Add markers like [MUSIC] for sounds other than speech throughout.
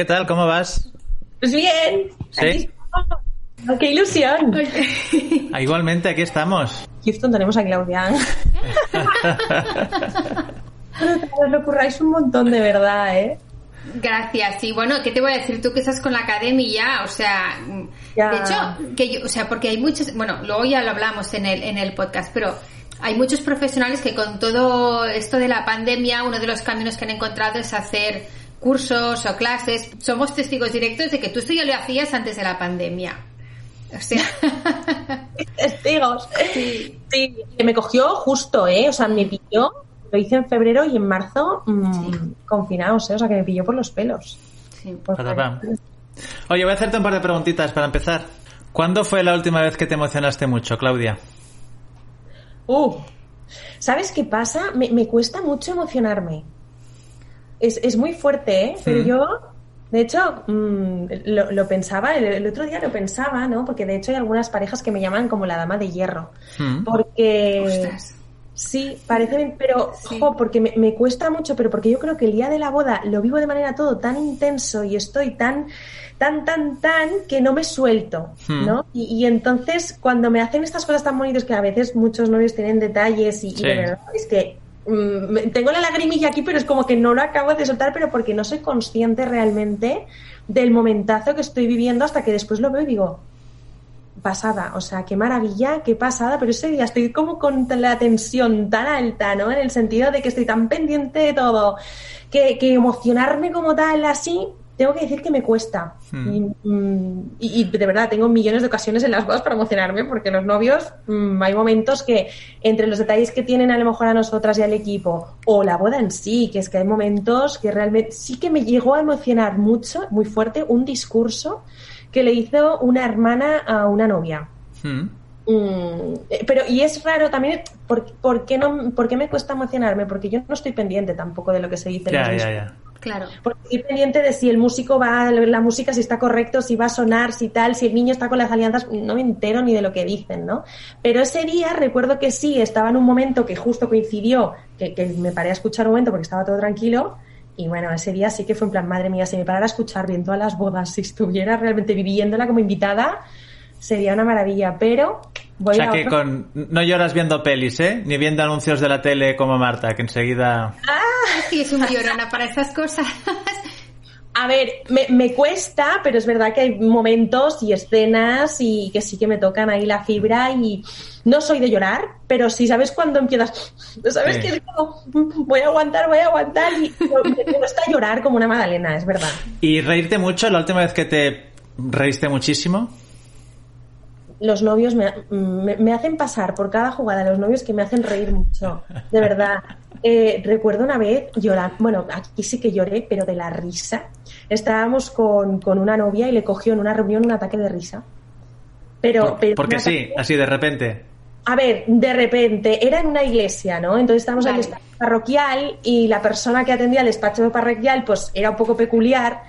¿Qué tal? ¿Cómo vas? Pues bien. ¿Sí? ¡Qué ilusión! Ah, igualmente, aquí estamos. Houston, tenemos a Claudia. [LAUGHS] Os lo curráis un montón de verdad, ¿eh? Gracias, y bueno, ¿qué te voy a decir? Tú que estás con la academia, o sea, Ya. de hecho, que yo, o sea, porque hay muchos, bueno, luego ya lo hablamos en el, en el podcast, pero hay muchos profesionales que con todo esto de la pandemia, uno de los caminos que han encontrado es hacer cursos o clases. Somos testigos directos de que tú esto ya lo hacías antes de la pandemia. O sea, [LAUGHS] Testigos. Sí. sí. Que me cogió justo, ¿eh? O sea, me pilló. Lo hice en febrero y en marzo mmm, confinados, ¿eh? O sea, que me pilló por los pelos. sí. Por. Oye, voy a hacerte un par de preguntitas para empezar. ¿Cuándo fue la última vez que te emocionaste mucho, Claudia? Uh, ¿sabes qué pasa? Me, me cuesta mucho emocionarme. Es, es muy fuerte, ¿eh? Pero Mm. yo, de hecho, mm, lo, lo pensaba, el, el otro día lo pensaba, ¿no? Porque de hecho hay algunas parejas que me llaman como la dama de hierro. Mm. Porque... Ostras. Sí, parece bien, pero Sí. jo, porque me, me cuesta mucho, pero porque yo creo que el día de la boda lo vivo de manera todo tan intenso y estoy tan, tan, tan, tan que no me suelto, Hmm. ¿no? Y, y entonces cuando me hacen estas cosas tan bonitas que a veces muchos novios tienen detalles y, y Sí. de verdad es que mm, tengo la lagrimilla aquí, pero es como que no lo acabo de soltar, pero porque no soy consciente realmente del momentazo que estoy viviendo hasta que después lo veo y digo, pasada, o sea, qué maravilla, qué pasada, pero ese día estoy como con la tensión tan alta, ¿no? En el sentido de que estoy tan pendiente de todo, que emocionarme como tal así, tengo que decir que me cuesta. Hmm. Y, mm, y- de verdad, tengo millones de ocasiones en las bodas para emocionarme, porque los novios, mm, hay momentos que entre los detalles que tienen a lo mejor a nosotras y al equipo, o la boda en sí, que es que hay momentos que realmente sí que me llegó a emocionar mucho, muy fuerte, un discurso que le hizo una hermana a una novia. Mm. Mm, eh, pero, y es raro también, ¿por, por qué no, ¿por qué me cuesta emocionarme? Porque yo no estoy pendiente tampoco de lo que se dice en los ya. Claro. Porque estoy pendiente de si el músico va, la música si está correcto, si va a sonar, si tal, si el niño está con las alianzas, no me entero ni de lo que dicen, ¿no? Pero ese día recuerdo que sí, estaba en un momento que justo coincidió, que, que me paré a escuchar un momento porque estaba todo tranquilo, y bueno, ese día sí que fue en plan, madre mía, si me parara a escuchar bien todas las bodas, si estuviera realmente viviéndola como invitada, sería una maravilla, pero voy O sea a que otro- con... no lloras viendo pelis, ¿eh? Ni viendo anuncios de la tele como Marta, que enseguida... Sí, es una llorona para esas cosas. A ver, me, me cuesta, pero es verdad que hay momentos y escenas y que sí que me tocan ahí la fibra y no soy de llorar, pero sí sabes cuando empiezas, sabes Sí. que es como, voy a aguantar, voy a aguantar y me cuesta llorar como una magdalena, es verdad. ¿Y reírte mucho? ¿La última vez que te reíste muchísimo? Los novios me, me, me hacen pasar por cada jugada, los novios que me hacen reír mucho, de verdad. [LAUGHS] Eh, recuerdo una vez llorar, bueno, aquí sí que lloré, pero de la risa. Estábamos con, con una novia y le cogió en una reunión un ataque de risa. Pero, Por- pero porque sí, ataque- así de repente. A ver, de repente, era en una iglesia, ¿no? Entonces estábamos en el Vale. despacho parroquial y la persona que atendía el despacho parroquial pues era un poco peculiar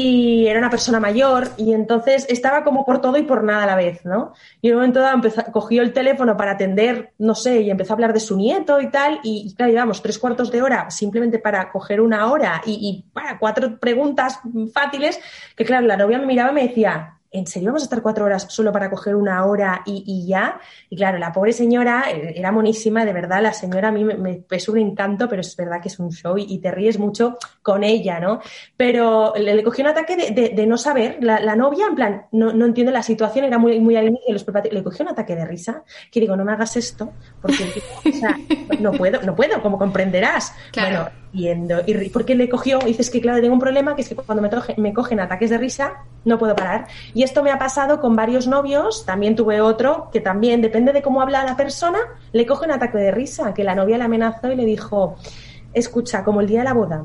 y era una persona mayor y entonces estaba como por todo y por nada a la vez, ¿no? Y en un momento dado empezó, cogió el teléfono para atender, no sé, y empezó a hablar de su nieto y tal y, claro, llevamos tres cuartos de hora simplemente para coger una hora y, y para cuatro preguntas fáciles que claro, la novia me miraba y me decía, ¿en serio vamos a estar cuatro horas solo para coger una hora y, y ya? Y claro, la pobre señora eh, era monísima, de verdad, la señora a mí me, me- es un encanto, pero es verdad que es un show y, y te ríes mucho con ella, ¿no? Pero le, le cogió un ataque de, de- de no saber, la, la novia, en plan, no, no entiendo la situación, era muy, muy al inicio los le cogió un ataque de risa, que digo, no me hagas esto, porque [LAUGHS] o sea, no puedo, no puedo, como comprenderás. Claro. Bueno, y porque le cogió, dices que claro, tengo un problema, que es que cuando me cogen ataques de risa, no puedo parar. Y esto me ha pasado con varios novios, también tuve otro, que también, depende de cómo habla la persona, le coge un ataque de risa, que la novia le amenazó y le dijo, escucha, como el día de la boda,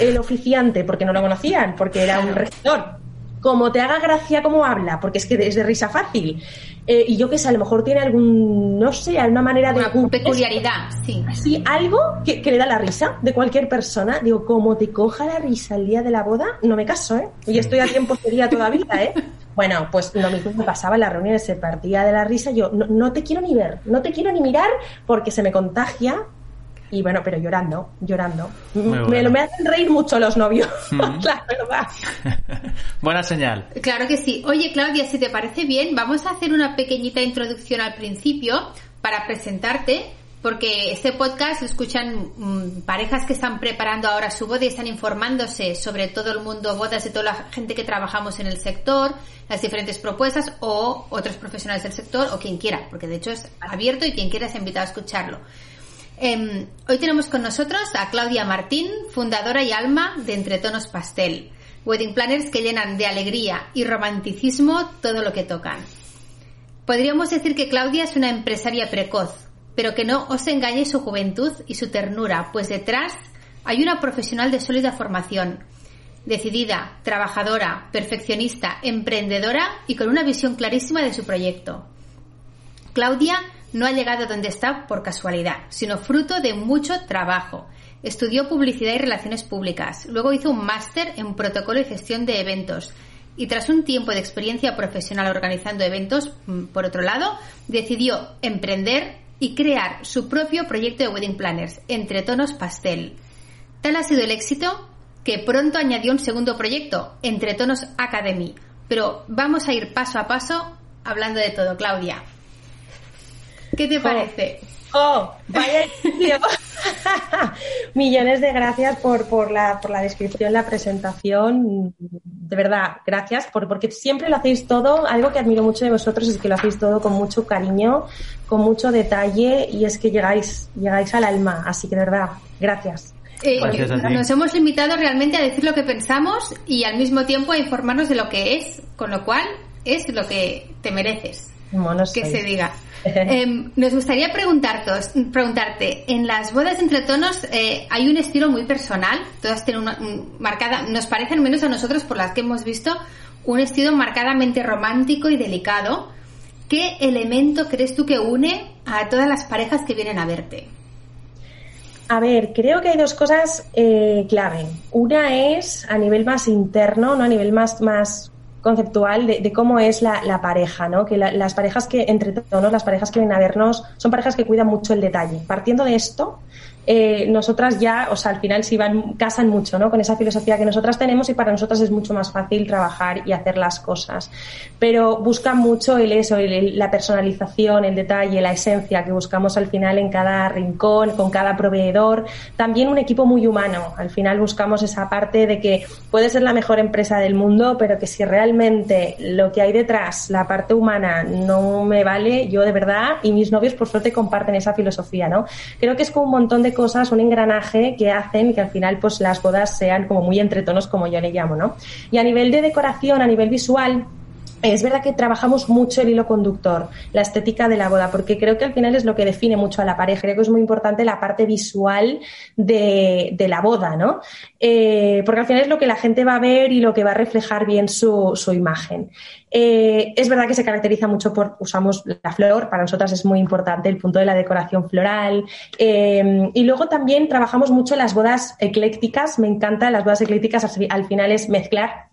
el oficiante, porque no lo conocían, porque era un regidor, como te haga gracia cómo habla, porque es que es de risa fácil. Eh, y yo que sé, a lo mejor tiene algún, no sé, alguna manera de... Una peculiaridad, sí. Sí, algo que, que le da la risa de cualquier persona. Digo, como te coja la risa el día de la boda, no me caso, ¿eh? Y estoy a tiempo sería todavía, ¿eh? Bueno, pues lo mismo me pasaba en las reuniones, se partía de la risa. Yo, no, no te quiero ni ver, no te quiero ni mirar porque se me contagia y bueno, pero llorando, llorando. Me, me, hacen reír mucho los novios, [LAUGHS] la verdad. [LAUGHS] Buena señal. Claro que sí. Oye, Claudia, si te parece bien, vamos a hacer una pequeñita introducción al principio para presentarte porque este podcast lo escuchan mm, parejas que están preparando ahora su boda y están informándose sobre todo el mundo bodas de toda la gente que trabajamos en el sector, las diferentes propuestas o otros profesionales del sector o quien quiera, porque de hecho es abierto y quien quiera es invitado a escucharlo. Em, hoy tenemos con nosotros a Claudia Martín, fundadora y alma de Entretonos Pastel, wedding planners que llenan de alegría y romanticismo todo lo que tocan. Podríamos decir que Claudia es una empresaria precoz, pero que no os engañe su juventud y su ternura, pues detrás hay una profesional de sólida formación, decidida, trabajadora, perfeccionista, emprendedora y con una visión clarísima de su proyecto. Claudia no ha llegado donde está por casualidad, sino fruto de mucho trabajo. Estudió publicidad y relaciones públicas, luego hizo un máster en protocolo y gestión de eventos y tras un tiempo de experiencia profesional organizando eventos, mm, por otro lado, decidió emprender y crear su propio proyecto de wedding planners, Entre Tonos Pastel. Tal ha sido el éxito que pronto añadió un segundo proyecto, Entre Tonos Academy. Pero vamos a ir paso a paso hablando de todo, Claudia. ¿Qué te parece? Oh, vaya [LAUGHS] Millones de gracias por, por, la, por la descripción, la presentación. De verdad, gracias por, porque siempre lo hacéis todo. Algo que admiro mucho de vosotros es que lo hacéis todo con mucho cariño, con mucho detalle y es que llegáis, llegáis al alma. Así que de verdad, gracias. Eh, nos hemos limitado realmente a decir lo que pensamos y al mismo tiempo a informarnos de lo que es, con lo cual es lo que te mereces. Que se diga. [LAUGHS] Em, nos gustaría preguntarte, en las bodas entre tonos eh, hay un estilo muy personal, todas tienen una marcada, nos parecen menos a nosotros por las que hemos visto, un estilo marcadamente romántico y delicado. ¿Qué elemento crees tú que une a todas las parejas que vienen a verte? A ver, creo que hay dos cosas eh, clave. Una es a nivel más interno, no a nivel más, más conceptual de, cómo es la, pareja, ¿no? Que las parejas que, entre todos, las parejas que vienen a vernos, son parejas que cuidan mucho el detalle. Partiendo de esto, eh, nosotras ya, o sea, al final sí van, casan mucho, ¿no? Con esa filosofía que nosotras tenemos y para nosotras es mucho más fácil trabajar y hacer las cosas. Pero buscan mucho el eso, la personalización, el detalle, la esencia que buscamos al final en cada rincón, con cada proveedor. También un equipo muy humano. Al final buscamos esa parte de que puede ser la mejor empresa del mundo, pero que si realmente lo que hay detrás, la parte humana, no me vale, yo de verdad, y mis novios por suerte comparten esa filosofía, ¿no? Creo que es como un montón de cosas, un engranaje que hacen que al final pues las bodas sean como muy entretonos, como yo le llamo, ¿no? Y a nivel de decoración, a nivel visual, es verdad que trabajamos mucho el hilo conductor, la estética de la boda, porque creo que al final es lo que define mucho a la pareja. Creo que es muy importante la parte visual de, la boda, ¿no? Eh, porque al final es lo que la gente va a ver y lo que va a reflejar bien su, imagen. Eh, es verdad que se caracteriza mucho por usamos la flor, para nosotras es muy importante el punto de la decoración floral. Eh, y luego también trabajamos mucho las bodas eclécticas, me encanta las bodas eclécticas, al final es mezclar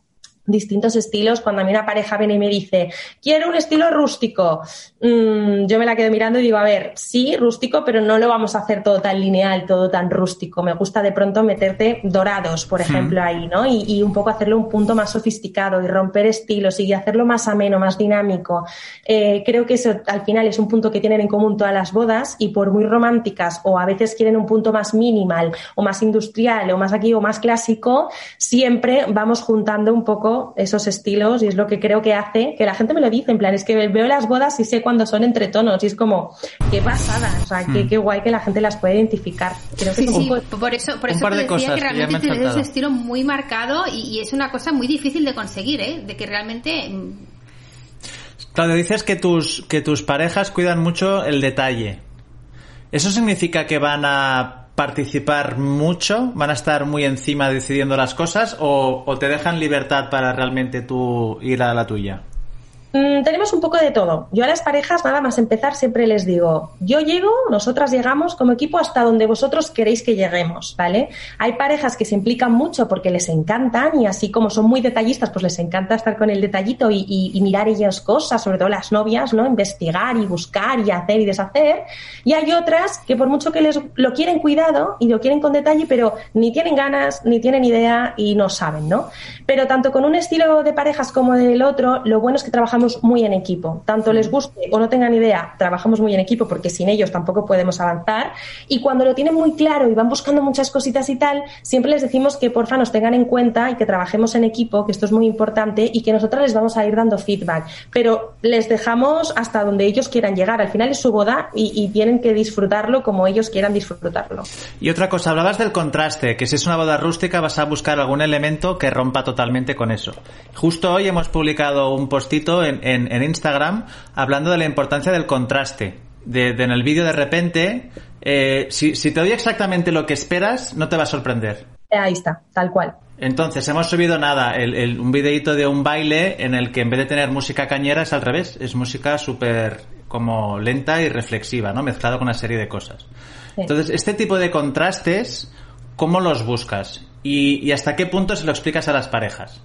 distintos estilos. Cuando a mí una pareja viene y me dice, quiero un estilo rústico, mm, yo me la quedo mirando y digo, a ver, sí, rústico, pero no lo vamos a hacer todo tan lineal, todo tan rústico. Me gusta de pronto meterte dorados, por ejemplo, ahí, ¿no? Y, un poco hacerlo un punto más sofisticado y romper estilos y hacerlo más ameno, más dinámico. Eh, creo que eso al final es un punto que tienen en común todas las bodas y por muy románticas o a veces quieren un punto más minimal o más industrial o más aquí o más clásico, siempre vamos juntando un poco esos estilos y es lo que creo que hace que la gente me lo dice, en plan, es que veo las bodas y sé cuándo son entre tonos y es como, qué pasada, o sea, qué, hmm. guay que la gente las puede identificar. Creo que sí, por eso, por eso decía que realmente tienes ese estilo muy marcado y, es una cosa muy difícil de conseguir, ¿eh? De que realmente... Mm, Claudio, dices que tus, que tus parejas cuidan mucho el detalle. ¿Eso significa que van a participar mucho? ¿Van a estar muy encima decidiendo las cosas o, te dejan libertad para realmente tú ir a la tuya? Mm, tenemos un poco de todo. Yo a las parejas, nada más empezar, siempre les digo, yo llego, nosotras llegamos como equipo hasta donde vosotros queréis que lleguemos, ¿vale? Hay parejas que se implican mucho porque les encantan y así como son muy detallistas, pues les encanta estar con el detallito y, mirar ellas cosas, sobre todo las novias, ¿no? Investigar y buscar y hacer y deshacer. Y hay otras que por mucho que les lo quieren cuidado y lo quieren con detalle, pero ni tienen ganas, ni tienen idea y no saben, ¿no? Pero tanto con un estilo de parejas como del otro, lo bueno es que trabajamos muy en equipo. Tanto les guste o no tengan idea, trabajamos muy en equipo porque sin ellos tampoco podemos avanzar. Y cuando lo tienen muy claro y van buscando muchas cositas y tal, siempre les decimos que porfa nos tengan en cuenta y que trabajemos en equipo, que esto es muy importante y que nosotras les vamos a ir dando feedback. Pero les dejamos hasta donde ellos quieran llegar. Al final es su boda y, y tienen que disfrutarlo como ellos quieran disfrutarlo. Y otra cosa, hablabas del contraste, que si es una boda rústica vas a buscar algún elemento que rompa totalmente con eso. Justo hoy hemos publicado un postito en, Instagram hablando de la importancia del contraste. De, en el vídeo de repente, eh, si, te doy exactamente lo que esperas, no te va a sorprender. Ahí está, tal cual. Entonces, hemos subido nada, un videito de un baile en el que en vez de tener música cañera es al revés, es música súper como lenta y reflexiva, ¿no? Mezclado con una serie de cosas. Entonces, este tipo de contrastes, ¿cómo los buscas? Y, y hasta qué punto se lo explicas a las parejas?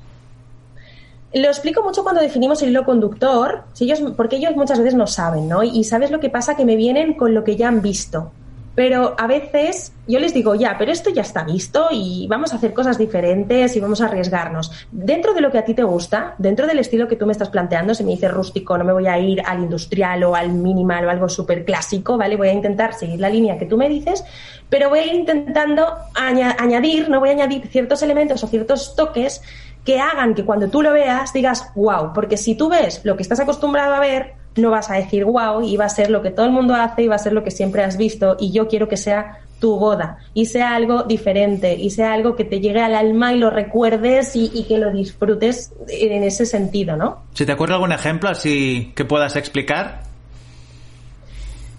Lo explico mucho cuando definimos el hilo conductor, si ellos, porque ellos muchas veces no saben, ¿no? Y sabes lo que pasa, que me vienen con lo que ya han visto. Pero a veces yo les digo, ya, pero esto ya está visto y vamos a hacer cosas diferentes y vamos a arriesgarnos. Dentro de lo que a ti te gusta, dentro del estilo que tú me estás planteando, si me dices rústico, no me voy a ir al industrial o al minimal o algo súper clásico, ¿vale? Voy a intentar seguir la línea que tú me dices, pero voy a ir intentando añadir, no voy a añadir ciertos elementos o ciertos toques que hagan que cuando tú lo veas digas wow, porque si tú ves lo que estás acostumbrado a ver, no vas a decir wow y va a ser lo que todo el mundo hace y va a ser lo que siempre has visto y yo quiero que sea tu boda y sea algo diferente y sea algo que te llegue al alma y lo recuerdes y, que lo disfrutes en ese sentido, ¿no? Si te acuerdas algún ejemplo así que puedas explicar.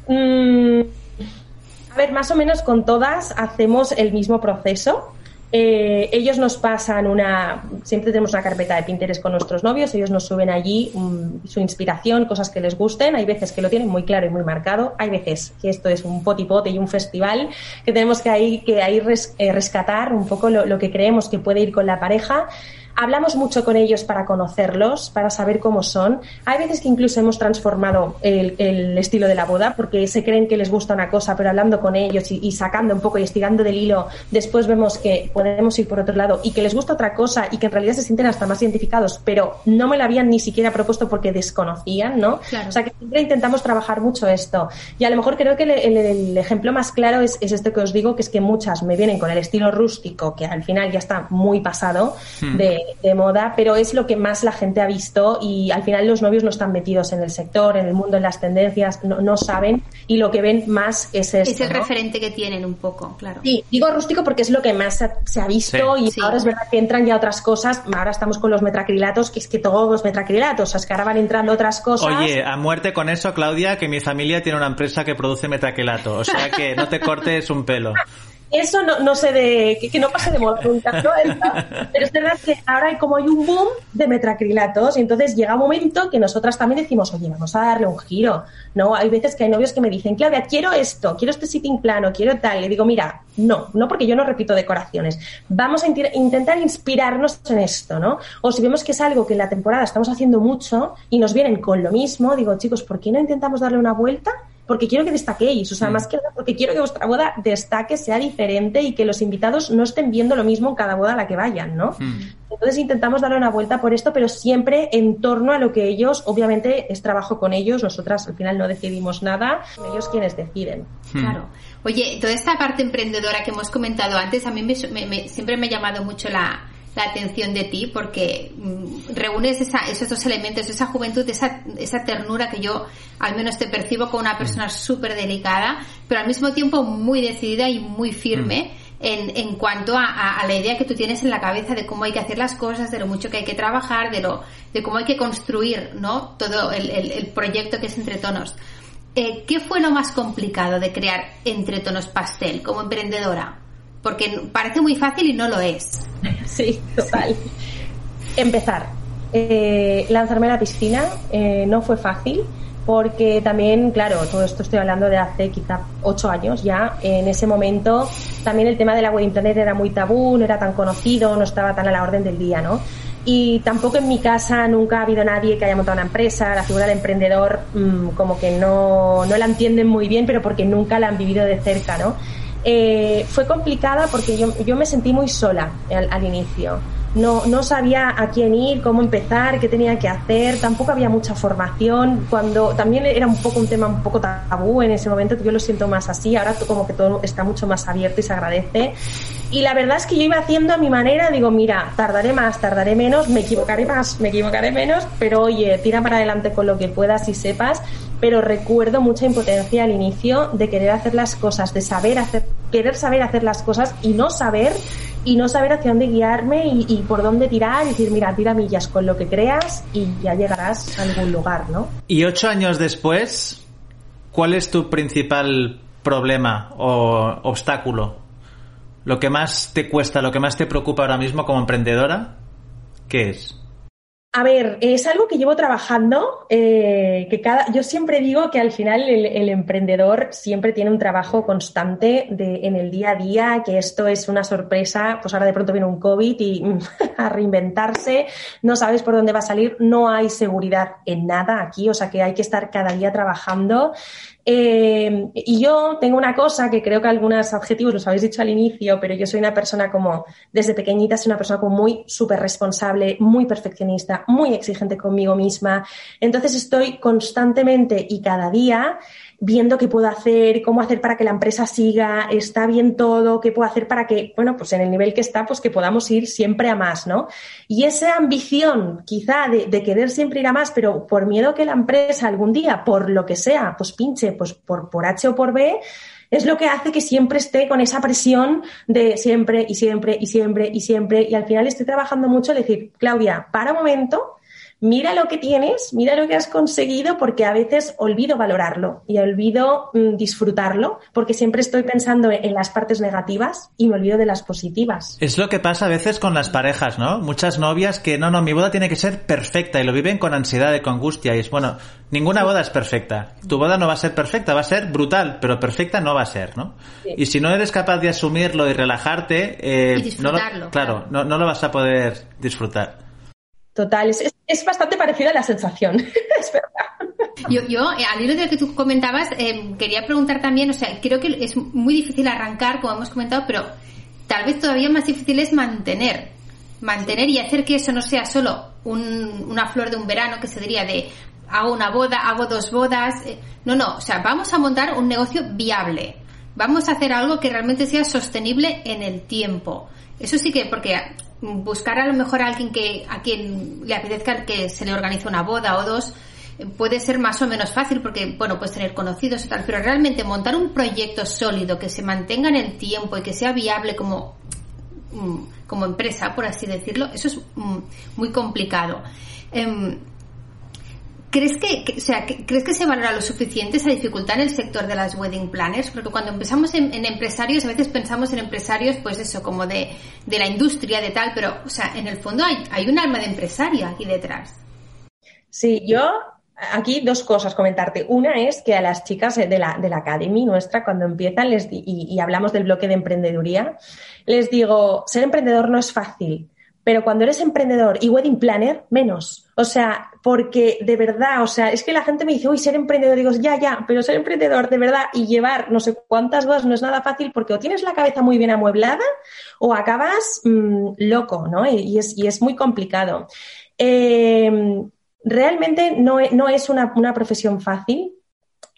Mm, a ver, más o menos con todas hacemos el mismo proceso. Eh, ellos nos pasan una, siempre tenemos una carpeta de Pinterest con nuestros novios, ellos nos suben allí mm, su inspiración, cosas que les gusten, hay veces que lo tienen muy claro y muy marcado, hay veces que esto es un potipote y un festival, que tenemos que ahí, que ahí eh, rescatar un poco lo que creemos que puede ir con la pareja. Hablamos mucho con ellos para conocerlos, para saber cómo son. Hay veces que incluso hemos transformado el, estilo de la boda porque se creen que les gusta una cosa, pero hablando con ellos y, sacando un poco y estirando del hilo, después vemos que podemos ir por otro lado y que les gusta otra cosa y que en realidad se sienten hasta más identificados, pero no me la habían ni siquiera propuesto porque desconocían, ¿no? O sea que siempre intentamos trabajar mucho esto. Y a lo mejor creo que el, ejemplo más claro es, es, este que os digo, que es que muchas me vienen con el estilo rústico, que al final ya está muy pasado, hmm. de de moda, pero es lo que más la gente ha visto y al final los novios no están metidos en el sector, en el mundo, en las tendencias, no, saben y lo que ven más es esto. Es el referente que tienen un poco, claro. Sí, digo rústico porque es lo que más se ha visto y ahora es verdad que entran ya otras cosas, ahora estamos con los metracrilatos, que es que todos los metracrilatos, es que ahora van entrando otras cosas. Oye, a muerte con eso, Claudia, que mi familia tiene una empresa que produce metracrilato, o sea que no te cortes un pelo eso no, no sé de que, no pase de moda nunca, ¿no? [LAUGHS] Pero es verdad que ahora hay como hay un boom de metracrilatos y entonces llega un momento que nosotras también decimos, oye, vamos a darle un giro, ¿no? Hay veces que hay novios que me dicen, Claudia, quiero esto, quiero este sitting plano, quiero tal. Le digo, mira, no, no porque yo no repito decoraciones. Vamos a intentar inspirarnos en esto, ¿no? O si vemos que es algo que en la temporada estamos haciendo mucho y nos vienen con lo mismo, digo, chicos, ¿por qué no intentamos darle una vuelta? Porque quiero que destaquéis, o sea, más que nada porque quiero que vuestra boda destaque, sea diferente y que los invitados no estén viendo lo mismo en cada boda a la que vayan, ¿no? Mm. Entonces intentamos darle una vuelta por esto, pero siempre en torno a lo que ellos, obviamente es trabajo con ellos, nosotras al final no decidimos nada, son ellos quienes deciden. Mm. Claro. Oye, toda esta parte emprendedora que hemos comentado antes, a mí siempre me ha llamado mucho la, la atención de ti porque mm, reúnes esos dos elementos, esa juventud, esa, esa ternura que yo al menos te percibo como una persona mm. súper delicada, pero al mismo tiempo muy decidida y muy firme. Mm. En, en, cuanto a, a, la idea que tú tienes en la cabeza de cómo hay que hacer las cosas, de lo mucho que hay que trabajar, de lo, de cómo hay que construir, ¿no? Todo el, el, proyecto que es Entre Tonos. Eh, ¿Qué fue lo más complicado de crear Entre Tonos Pastel como emprendedora? Porque parece muy fácil y no lo es. [LAUGHS] Sí, total. Empezar. eh, lanzarme a la piscina. Eh, no fue fácil porque también, claro, todo esto estoy hablando de hace quizá ocho años ya. En ese momento también el tema de la web internet era muy tabú, no era tan conocido, no estaba tan a la orden del día, ¿no? Y tampoco en mi casa nunca ha habido nadie que haya montado una empresa. La figura del emprendedor mm, como que no, no la entienden muy bien, pero porque nunca la han vivido de cerca, ¿no? Eh, fue complicada porque yo, yo me sentí muy sola al, al inicio no, no sabía a quién ir, cómo empezar, qué tenía que hacer, tampoco había mucha formación, cuando también era un poco un tema un poco tabú en ese momento, yo lo siento más así, ahora como que todo está mucho más abierto y se agradece. Y la verdad es que yo iba haciendo a mi manera, digo, mira, tardaré más, tardaré menos, me equivocaré más, me equivocaré menos, pero oye, tira para adelante con lo que puedas y sepas. Pero recuerdo mucha impotencia al inicio de querer hacer las cosas, de saber hacer, querer saber hacer las cosas y no saber y no saber hacia dónde guiarme y, por dónde tirar y decir, mira, tira millas con lo que creas y ya llegarás a algún lugar, ¿no? Y ocho años después, ¿cuál es tu principal problema o obstáculo? Lo que más te cuesta, lo que más te preocupa ahora mismo como emprendedora, ¿qué es? A ver, es algo que llevo trabajando, eh, que cada, yo siempre digo que al final el, emprendedor siempre tiene un trabajo constante de, en el día a día, que esto es una sorpresa, pues ahora de pronto viene un COVID y [LAUGHS] a reinventarse, no sabes por dónde va a salir, no hay seguridad en nada aquí, o sea que hay que estar cada día trabajando. Eh, y yo tengo una cosa que creo que algunos objetivos los habéis dicho al inicio, pero yo soy una persona como, desde pequeñita, soy una persona como muy súper responsable, muy perfeccionista, muy exigente conmigo misma. Entonces estoy constantemente y cada día viendo qué puedo hacer, cómo hacer para que la empresa siga, está bien todo, qué puedo hacer para que, bueno, pues en el nivel que está, pues que podamos ir siempre a más, ¿no? Y esa ambición, quizá, de, querer siempre ir a más, pero por miedo que la empresa algún día, por lo que sea, pues pinche, pues por, por H o por B, es lo que hace que siempre esté con esa presión de siempre y siempre y siempre y siempre. Y al final estoy trabajando mucho decir, Claudia, para un momento, mira lo que tienes, mira lo que has conseguido, porque a veces olvido valorarlo y olvido mm, disfrutarlo, porque siempre estoy pensando en las partes negativas y me olvido de las positivas. Es lo que pasa a veces con las parejas, ¿no? Muchas novias que no, no, mi boda tiene que ser perfecta y lo viven con ansiedad y con angustia y es, bueno, ninguna boda es perfecta. Tu boda no va a ser perfecta, va a ser brutal, pero perfecta no va a ser, ¿no? Y si no eres capaz de asumirlo y relajarte, eh, no claro, No, no lo vas a poder disfrutar. Total, es, bastante parecida a la sensación, [LAUGHS] es verdad. Yo, yo, eh, al hilo de lo que tú comentabas, eh, quería preguntar también, o sea, creo que es muy difícil arrancar, como hemos comentado, pero tal vez todavía más difícil es mantener. Mantener y hacer que eso no sea solo un, una flor de un verano, que se diría de hago una boda, hago dos bodas. Eh, no, no, o sea, vamos a montar un negocio viable. Vamos a hacer algo que realmente sea sostenible en el tiempo. Eso sí que, porque buscar a lo mejor a alguien que a quien le apetezca que se le organice una boda o dos puede ser más o menos fácil porque bueno puedes tener conocidos y tal pero realmente montar un proyecto sólido que se mantenga en el tiempo y que sea viable como mm, como empresa por así decirlo eso es mm, muy complicado. Em, ¿Crees que, o sea, ¿Crees que se valora lo suficiente esa dificultad en el sector de las wedding planners? Porque cuando empezamos en, empresarios, a veces pensamos en empresarios, pues eso, como de, de, la industria, de tal, pero, o sea, en el fondo hay, hay un alma de empresaria aquí detrás. Sí, yo aquí dos cosas comentarte. Una es que a las chicas de la, de la Academy nuestra, cuando empiezan les y, y hablamos del bloque de emprendeduría, les digo, ser emprendedor no es fácil pero cuando eres emprendedor y wedding planner, menos. O sea, porque de verdad, o sea, es que la gente me dice, uy, ser emprendedor, digo, ya, ya, pero ser emprendedor de verdad y llevar no sé cuántas bodas no es nada fácil porque o tienes la cabeza muy bien amueblada o acabas mmm, loco, ¿no? Y, es, y, es, muy complicado. Eh, realmente no, no es una, una profesión fácil,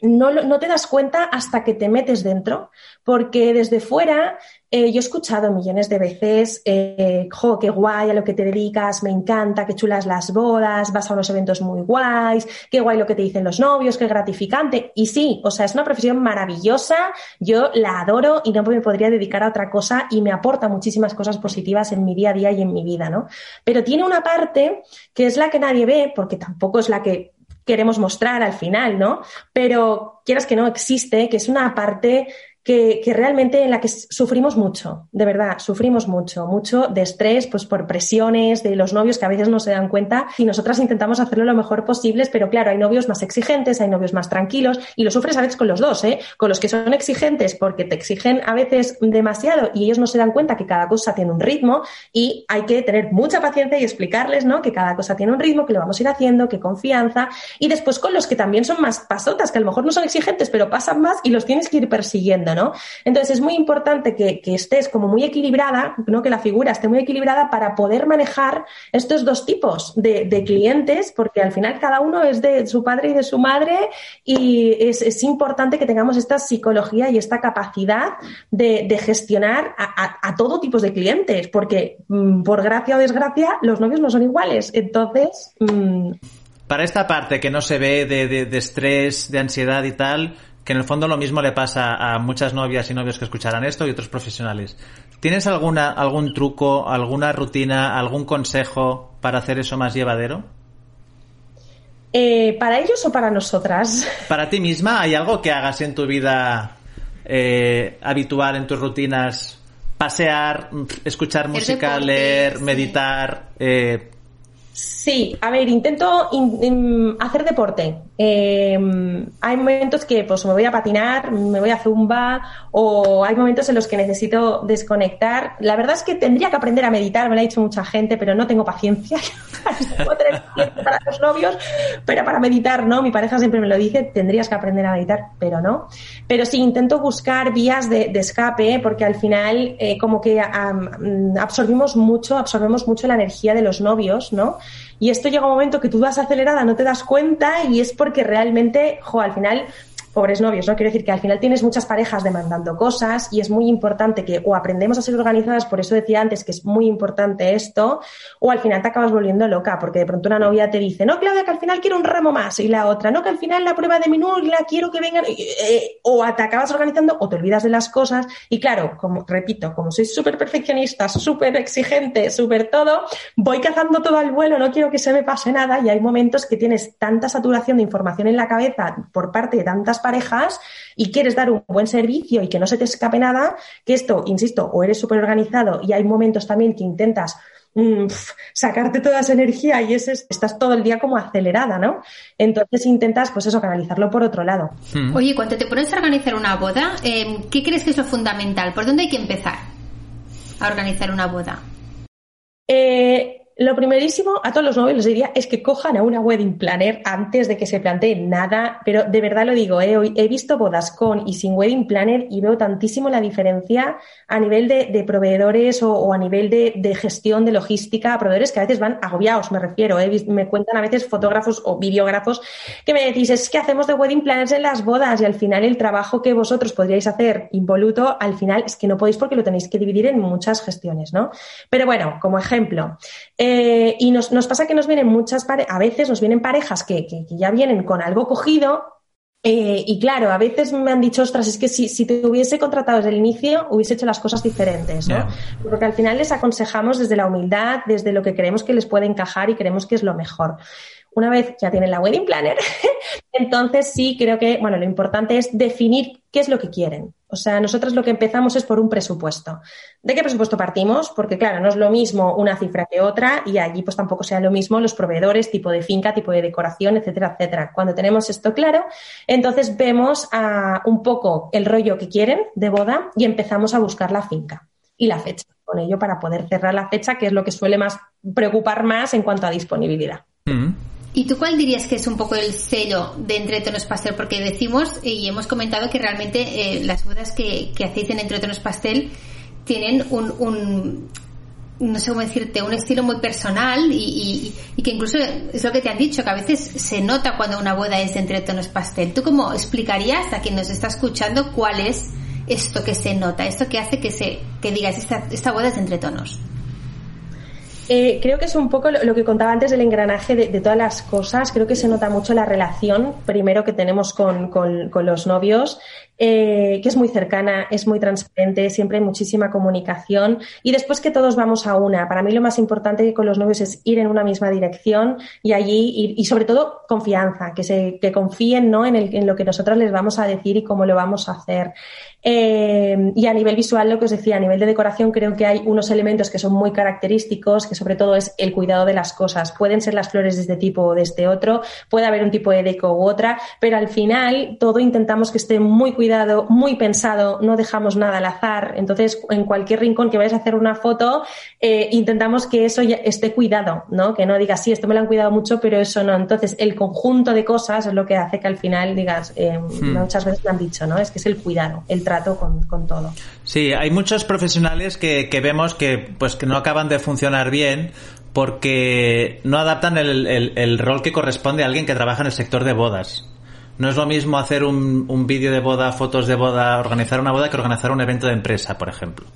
no, no, te das cuenta hasta que te metes dentro, porque desde fuera eh, yo he escuchado millones de veces, eh, jo, qué guay a lo que te dedicas, me encanta, qué chulas las bodas, vas a unos eventos muy guays, qué guay lo que te dicen los novios, qué gratificante. Y sí, o sea, es una profesión maravillosa, yo la adoro y no me podría dedicar a otra cosa y me aporta muchísimas cosas positivas en mi día a día y en mi vida, ¿no? Pero tiene una parte que es la que nadie ve, porque tampoco es la que queremos mostrar al final, ¿no? Pero quieras que no existe, que es una parte que, realmente en la que sufrimos mucho, de verdad, sufrimos mucho, mucho de estrés, pues por presiones de los novios que a veces no se dan cuenta y nosotras intentamos hacerlo lo mejor posible, pero claro, hay novios más exigentes, hay novios más tranquilos y lo sufres a veces con los dos, ¿eh? Con los que son exigentes porque te exigen a veces demasiado y ellos no se dan cuenta que cada cosa tiene un ritmo y hay que tener mucha paciencia y explicarles, ¿no? Que cada cosa tiene un ritmo, que lo vamos a ir haciendo, que confianza y después con los que también son más pasotas, que a lo mejor no son exigentes, pero pasan más y los tienes que ir persiguiendo, Entonces es muy importante que, estés como muy equilibrada, ¿no? Que la figura esté muy equilibrada para poder manejar estos dos tipos de, clientes, porque al final cada uno es de su padre y de su madre y es, importante que tengamos esta psicología y esta capacidad de, gestionar a, todo tipo de clientes, porque mm, por gracia o desgracia los novios no son iguales. Entonces... Mm, para esta parte que no se ve de, estrés, de ansiedad y tal, que en el fondo lo mismo le pasa a muchas novias y novios que escucharán esto y otros profesionales. ¿Tienes alguna, algún truco, alguna rutina, algún consejo para hacer eso más llevadero? Eh, ¿Para ellos o para nosotras? [LAUGHS] Para ti misma, ¿hay algo que hagas en tu vida eh, habitual, en tus rutinas? Pasear, escuchar música, leer, meditar, eh, Sí, a ver, intento hacer deporte. Em, hay momentos que pues me voy a patinar, me voy a zumba o hay momentos en los que necesito desconectar. La verdad es que tendría que aprender a meditar, me lo ha dicho mucha gente, pero no tengo paciencia. [LAUGHS] para los novios, pero para meditar, ¿no? Mi pareja siempre me lo dice, tendrías que aprender a meditar, pero no. Pero sí, intento buscar vías de, escape porque al final eh, como que absorbimos mucho, absorbemos mucho la energía de los novios, ¿no? Y esto llega un momento que tú vas acelerada, no te das cuenta y es porque realmente, jo, al final pobres novios, ¿no? Quiero decir que al final tienes muchas parejas demandando cosas y es muy importante que o aprendemos a ser organizadas, por eso decía antes que es muy importante esto, o al final te acabas volviendo loca, porque de pronto una novia te dice, no, Claudia, que al final quiero un ramo más, y la otra, no, que al final la prueba de menú la quiero que vengan, o te acabas organizando o te olvidas de las cosas, y claro, como repito, como soy súper perfeccionista, súper exigente, súper todo, voy cazando todo al vuelo, no quiero que se me pase nada, y hay momentos que tienes tanta saturación de información en la cabeza por parte de tantas parejas y quieres dar un buen servicio y que no se te escape nada, que esto, insisto, o eres súper organizado y hay momentos también que intentas mm, sacarte toda esa energía y ese, estás todo el día como acelerada, ¿no? Entonces intentas, pues eso, canalizarlo por otro lado. Hmm. Oye, cuando te pones a organizar una boda, em, ¿qué crees que es lo fundamental? ¿Por dónde hay que empezar a organizar una boda? Eh, lo primerísimo a todos los novios les diría es que cojan a una wedding planner antes de que se planteen nada, pero de verdad lo digo, ¿eh? he visto bodas con y sin wedding planner y veo tantísimo la diferencia a nivel de, proveedores o, a nivel de, gestión de logística, a proveedores que a veces van agobiados, me refiero, ¿eh? me cuentan a veces fotógrafos o videógrafos que me decís, es que hacemos de wedding planners en las bodas y al final el trabajo que vosotros podríais hacer involuto, al final es que no podéis porque lo tenéis que dividir en muchas gestiones, ¿no? Pero bueno, como ejemplo, y nos, nos, pasa que nos vienen muchas parejas, a veces nos vienen parejas que, que, ya vienen con algo cogido eh, y claro, a veces me han dicho, ostras, es que si, si, te hubiese contratado desde el inicio, hubiese hecho las cosas diferentes, ¿no? Porque al final les aconsejamos desde la humildad, desde lo que creemos que les puede encajar y creemos que es lo mejor. Una vez ya tienen la wedding planner, [LAUGHS] entonces sí creo que, bueno, lo importante es definir qué es lo que quieren. O sea, nosotros lo que empezamos es por un presupuesto. ¿De qué presupuesto partimos? Porque, claro, no es lo mismo una cifra que otra y allí pues tampoco sea lo mismo los proveedores, tipo de finca, tipo de decoración, etcétera, etcétera. Cuando tenemos esto claro, entonces vemos un poco el rollo que quieren de boda y empezamos a buscar la finca y la fecha con ello para poder cerrar la fecha, que es lo que suele más preocupar más en cuanto a disponibilidad. Mm. ¿Y tú cuál dirías que es un poco el sello de Entre Tonos Pastel? Porque decimos y hemos comentado que realmente eh, las bodas que, hacéis en Entre Tonos Pastel tienen un, no sé cómo decirte, un estilo muy personal y, que incluso es lo que te han dicho, que a veces se nota cuando una boda es de entre tonos pastel. ¿Tú cómo explicarías a quien nos está escuchando cuál es esto que se nota, esto que hace que se que digas esta, esta boda es de entre tonos? Eh, creo que es un poco lo, que contaba antes del engranaje de, todas las cosas. Creo que se nota mucho la relación, primero, que tenemos con, los novios, eh, que es muy cercana, es muy transparente, siempre hay muchísima comunicación y después que todos vamos a una. Para mí lo más importante con los novios es ir en una misma dirección y allí ir, y sobre todo confianza, que se que confíen ¿no? en, el, en lo que nosotros les vamos a decir y cómo lo vamos a hacer. Eh, y a nivel visual, lo que os decía, a nivel de decoración, creo que hay unos elementos que son muy característicos, que sobre todo es el cuidado de las cosas. Pueden ser las flores de este tipo o de este otro, puede haber un tipo de deco u otra, pero al final todo intentamos que esté muy cuidado, muy pensado, no dejamos nada al azar. Entonces, en cualquier rincón que vayas a hacer una foto, eh, intentamos que eso ya esté cuidado, ¿no? Que no digas, sí, esto me lo han cuidado mucho, pero eso no. Entonces, el conjunto de cosas es lo que hace que al final digas, eh, hmm. muchas veces me han dicho, ¿no? Es que es el cuidado, el trato con, con todo. Sí, hay muchos profesionales que, que vemos que, pues, que no acaban de funcionar bien porque no adaptan el, el, rol que corresponde a alguien que trabaja en el sector de bodas. No es lo mismo hacer un, un vídeo de boda, fotos de boda, organizar una boda que organizar un evento de empresa, por ejemplo.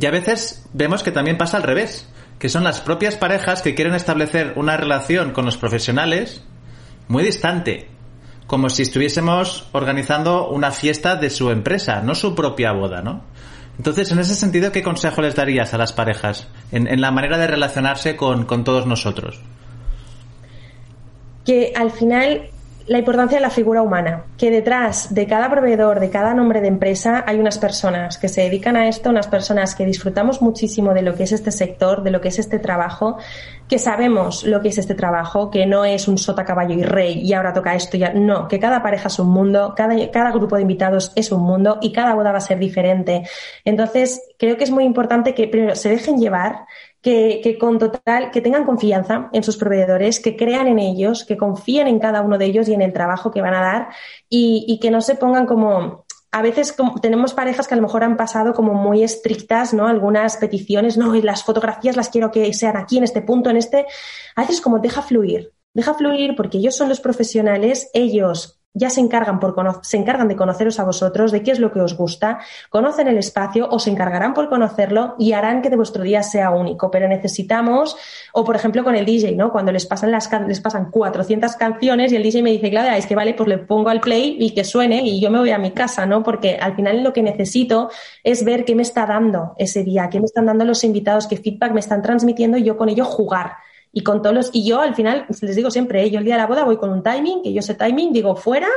Y a veces vemos que también pasa al revés, que son las propias parejas que quieren establecer una relación con los profesionales muy distante, como si estuviésemos organizando una fiesta de su empresa, no su propia boda, ¿no? Entonces, en ese sentido, ¿qué consejo les darías a las parejas en, la manera de relacionarse con, con todos nosotros? Que al final la importancia de la figura humana, que detrás de cada proveedor, de cada nombre de empresa, hay unas personas que se dedican a esto, unas personas que disfrutamos muchísimo de lo que es este sector, de lo que es este trabajo, que sabemos lo que es este trabajo, que no es un sota, caballo y rey y ahora toca esto ya, no, que cada pareja es un mundo, cada, cada grupo de invitados es un mundo y cada boda va a ser diferente. Entonces, creo que es muy importante que primero se dejen llevar, que, tengan confianza en sus proveedores, que crean en ellos, que confíen en cada uno de ellos y en el trabajo que van a dar y, que no se pongan como, a veces tenemos parejas que a lo mejor han pasado como muy estrictas, ¿no? Algunas peticiones, no, y las fotografías las quiero que sean aquí, en este punto, en este. A veces como deja fluir, deja fluir porque ellos son los profesionales, ellos ya se encargan, por se encargan de conoceros a vosotros, de qué es lo que os gusta, conocen el espacio o se encargarán por conocerlo y harán que de vuestro día sea único. Pero necesitamos, o por ejemplo con el DJ, ¿no? Cuando les pasan las les pasan 400 canciones y el DJ me dice, Claudia, es que vale, pues le pongo al play y que suene y yo me voy a mi casa, ¿no? Porque al final lo que necesito es ver qué me está dando ese día, qué me están dando los invitados, qué feedback me están transmitiendo y yo con ello jugar y con todos los, y yo al final les digo siempre, ¿eh? yo el día de la boda voy con un timing, que yo sé timing, digo fuera,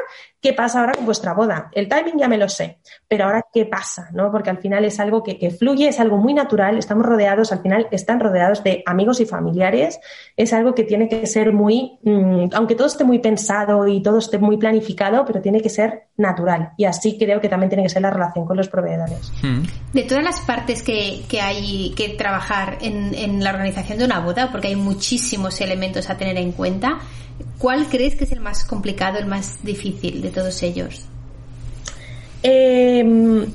¿qué pasa ahora con vuestra boda? El timing ya me lo sé, pero ahora ¿qué pasa? ¿no? Porque al final es algo que, que fluye, es algo muy natural, estamos rodeados, al final están rodeados de amigos y familiares, es algo que tiene que ser muy, mm, aunque todo esté muy pensado y todo esté muy planificado, pero tiene que ser natural. Y así creo que también tiene que ser la relación con los proveedores. Hmm. De todas las partes que, que hay que trabajar en, en la organización de una boda, porque hay muchísimos elementos a tener en cuenta, ¿cuál crees que es el más complicado, el más difícil de todos ellos? Em,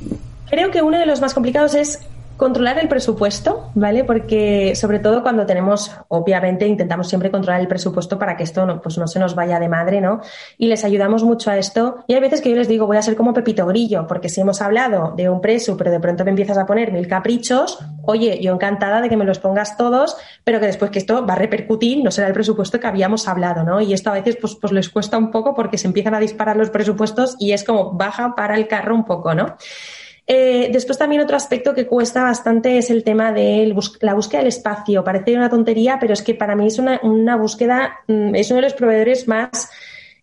creo que uno de los más complicados es Controlar el presupuesto, ¿vale? Porque sobre todo cuando tenemos, obviamente intentamos siempre controlar el presupuesto para que esto no, pues no se nos vaya de madre, ¿no? Y les ayudamos mucho a esto. Y hay veces que yo les digo, voy a ser como Pepito Grillo, porque si hemos hablado de un preso, pero de pronto me empiezas a poner mil caprichos, oye, yo encantada de que me los pongas todos, pero que después que esto va a repercutir, no será el presupuesto que habíamos hablado, ¿no? Y esto a veces pues, pues les cuesta un poco porque se empiezan a disparar los presupuestos y es como baja para el carro un poco, ¿no? Eh, después también otro aspecto que cuesta bastante es el tema de la búsqueda del espacio. Parece una tontería, pero es que para mí es una, una búsqueda, mm, es uno de los proveedores más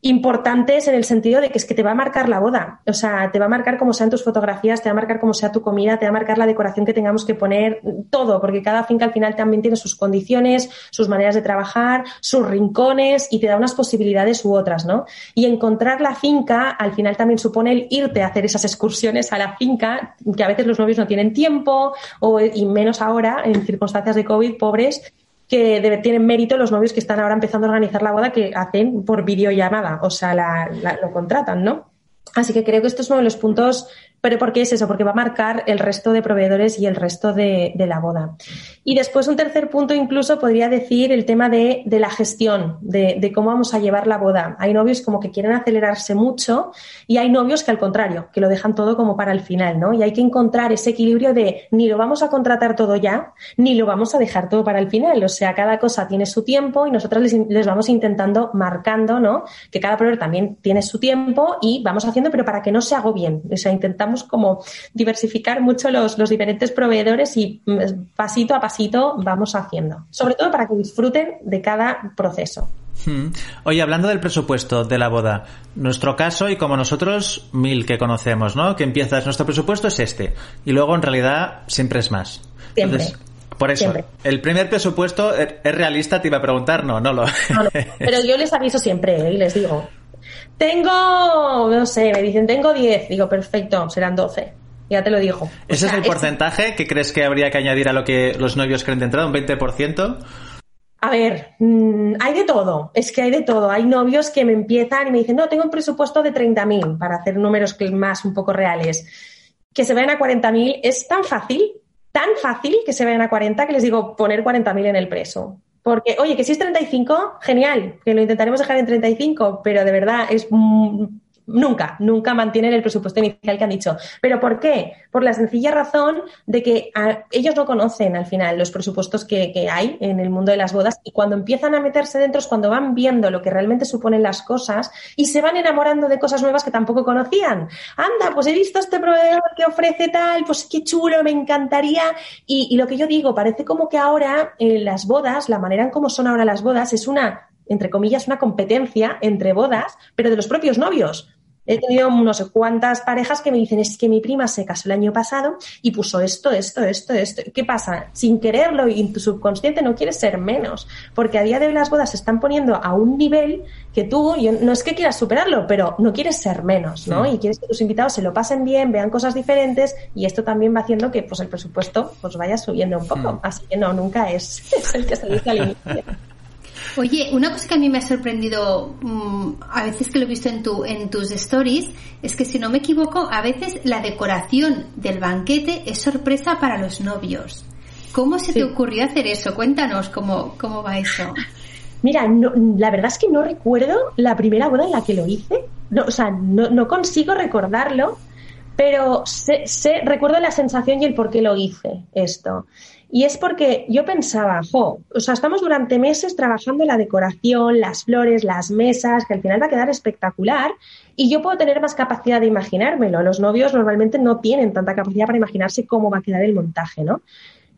importantes en el sentido de que es que te va a marcar la boda. O sea, te va a marcar cómo sean tus fotografías, te va a marcar cómo sea tu comida, te va a marcar la decoración que tengamos que poner, todo, porque cada finca al final también tiene sus condiciones, sus maneras de trabajar, sus rincones y te da unas posibilidades u otras, ¿no? Y encontrar la finca al final también supone el irte a hacer esas excursiones a la finca, que a veces los novios no tienen tiempo, o, y menos ahora, en circunstancias de COVID, pobres, que debe, tienen mérito los novios que están ahora empezando a organizar la boda que hacen por videollamada, o sea, la, lo contratan, ¿no? Así que creo que esto es uno de los puntos pero ¿por qué es eso? Porque va a marcar el resto de proveedores y el resto de, la boda. Y después un tercer punto incluso podría decir el tema de, la gestión, de, cómo vamos a llevar la boda. Hay novios como que quieren acelerarse mucho y hay novios que al contrario, que lo dejan todo como para el final, ¿no? Y hay que encontrar ese equilibrio de ni lo vamos a contratar todo ya, ni lo vamos a dejar todo para el final. O sea, cada cosa tiene su tiempo y nosotros les, les vamos intentando marcando, ¿no? Que cada proveedor también tiene su tiempo y vamos haciendo, pero para que no se hago bien. O sea, intentamos como diversificar mucho los, diferentes proveedores y mm, pasito a pasito vamos haciendo. Sobre todo para que disfruten de cada proceso. Hmm. Oye, hablando del presupuesto de la boda, nuestro caso y como nosotros, mil que conocemos, ¿no? Que empiezas, nuestro presupuesto es este y luego en realidad siempre es más. Siempre. por eso, el primer presupuesto es realista, te iba a preguntar, no, no lo. [LAUGHS] pero yo les aviso siempre ¿eh? y les digo, tengo, no sé, me dicen, tengo 10. Digo, perfecto, serán 12. Ya te lo digo. ¿Ese es el porcentaje que crees que habría que añadir a lo que los novios creen de entrada? ¿Un 20%? A ver, mm, hay de todo, es que hay de todo. Hay novios que me empiezan y me dicen, no, tengo un presupuesto de 30.000 para hacer números más un poco reales. Que se vayan a 40.000 es tan fácil, tan fácil que se vayan a 40 que les digo poner 40.000 en el preso. Porque, oye, que si es 35, genial, que lo intentaremos dejar en 35, pero de verdad es nunca, nunca mantienen el presupuesto inicial que han dicho. ¿Pero por qué? Por la sencilla razón de que ellos no conocen al final los presupuestos que, hay en el mundo de las bodas y cuando empiezan a meterse dentro es cuando van viendo lo que realmente suponen las cosas y se van enamorando de cosas nuevas que tampoco conocían. Anda, pues he visto este proveedor que ofrece tal, pues qué chulo, me encantaría. Y, lo que yo digo, parece como que ahora en las bodas, la manera en cómo son ahora las bodas es una entre comillas, una competencia entre bodas, pero de los propios novios he tenido no sé cuántas parejas que me dicen, es que mi prima se casó el año pasado y puso esto, esto, esto, esto. ¿Qué pasa? Sin quererlo y en tu subconsciente no quieres ser menos, porque a día de hoy las bodas se están poniendo a un nivel que tú, no es que quieras superarlo, pero no quieres ser menos, ¿no? Y quieres que tus invitados se lo pasen bien, vean cosas diferentes y esto también va haciendo que pues el presupuesto pues vaya subiendo un poco. Así que no, nunca es, [LAUGHS] el que se dice al inicio. Oye, una cosa que a mí me ha sorprendido mm, a veces que lo he visto en, tu, en tus stories es que si no me equivoco, a veces la decoración del banquete es sorpresa para los novios. ¿Cómo se te ocurrió hacer eso? Cuéntanos cómo, cómo va eso. [LAUGHS] Mira, la verdad es que no recuerdo la primera boda en la que lo hice. No, o sea, no, no consigo recordarlo, pero sé, sé, recuerdo la sensación y el por qué lo hice esto. Y es porque yo pensaba, jo, o sea, estamos durante meses trabajando la decoración, las flores, las mesas, que al final va a quedar espectacular y yo puedo tener más capacidad de imaginármelo. Los novios normalmente no tienen tanta capacidad para imaginarse cómo va a quedar el montaje, ¿no?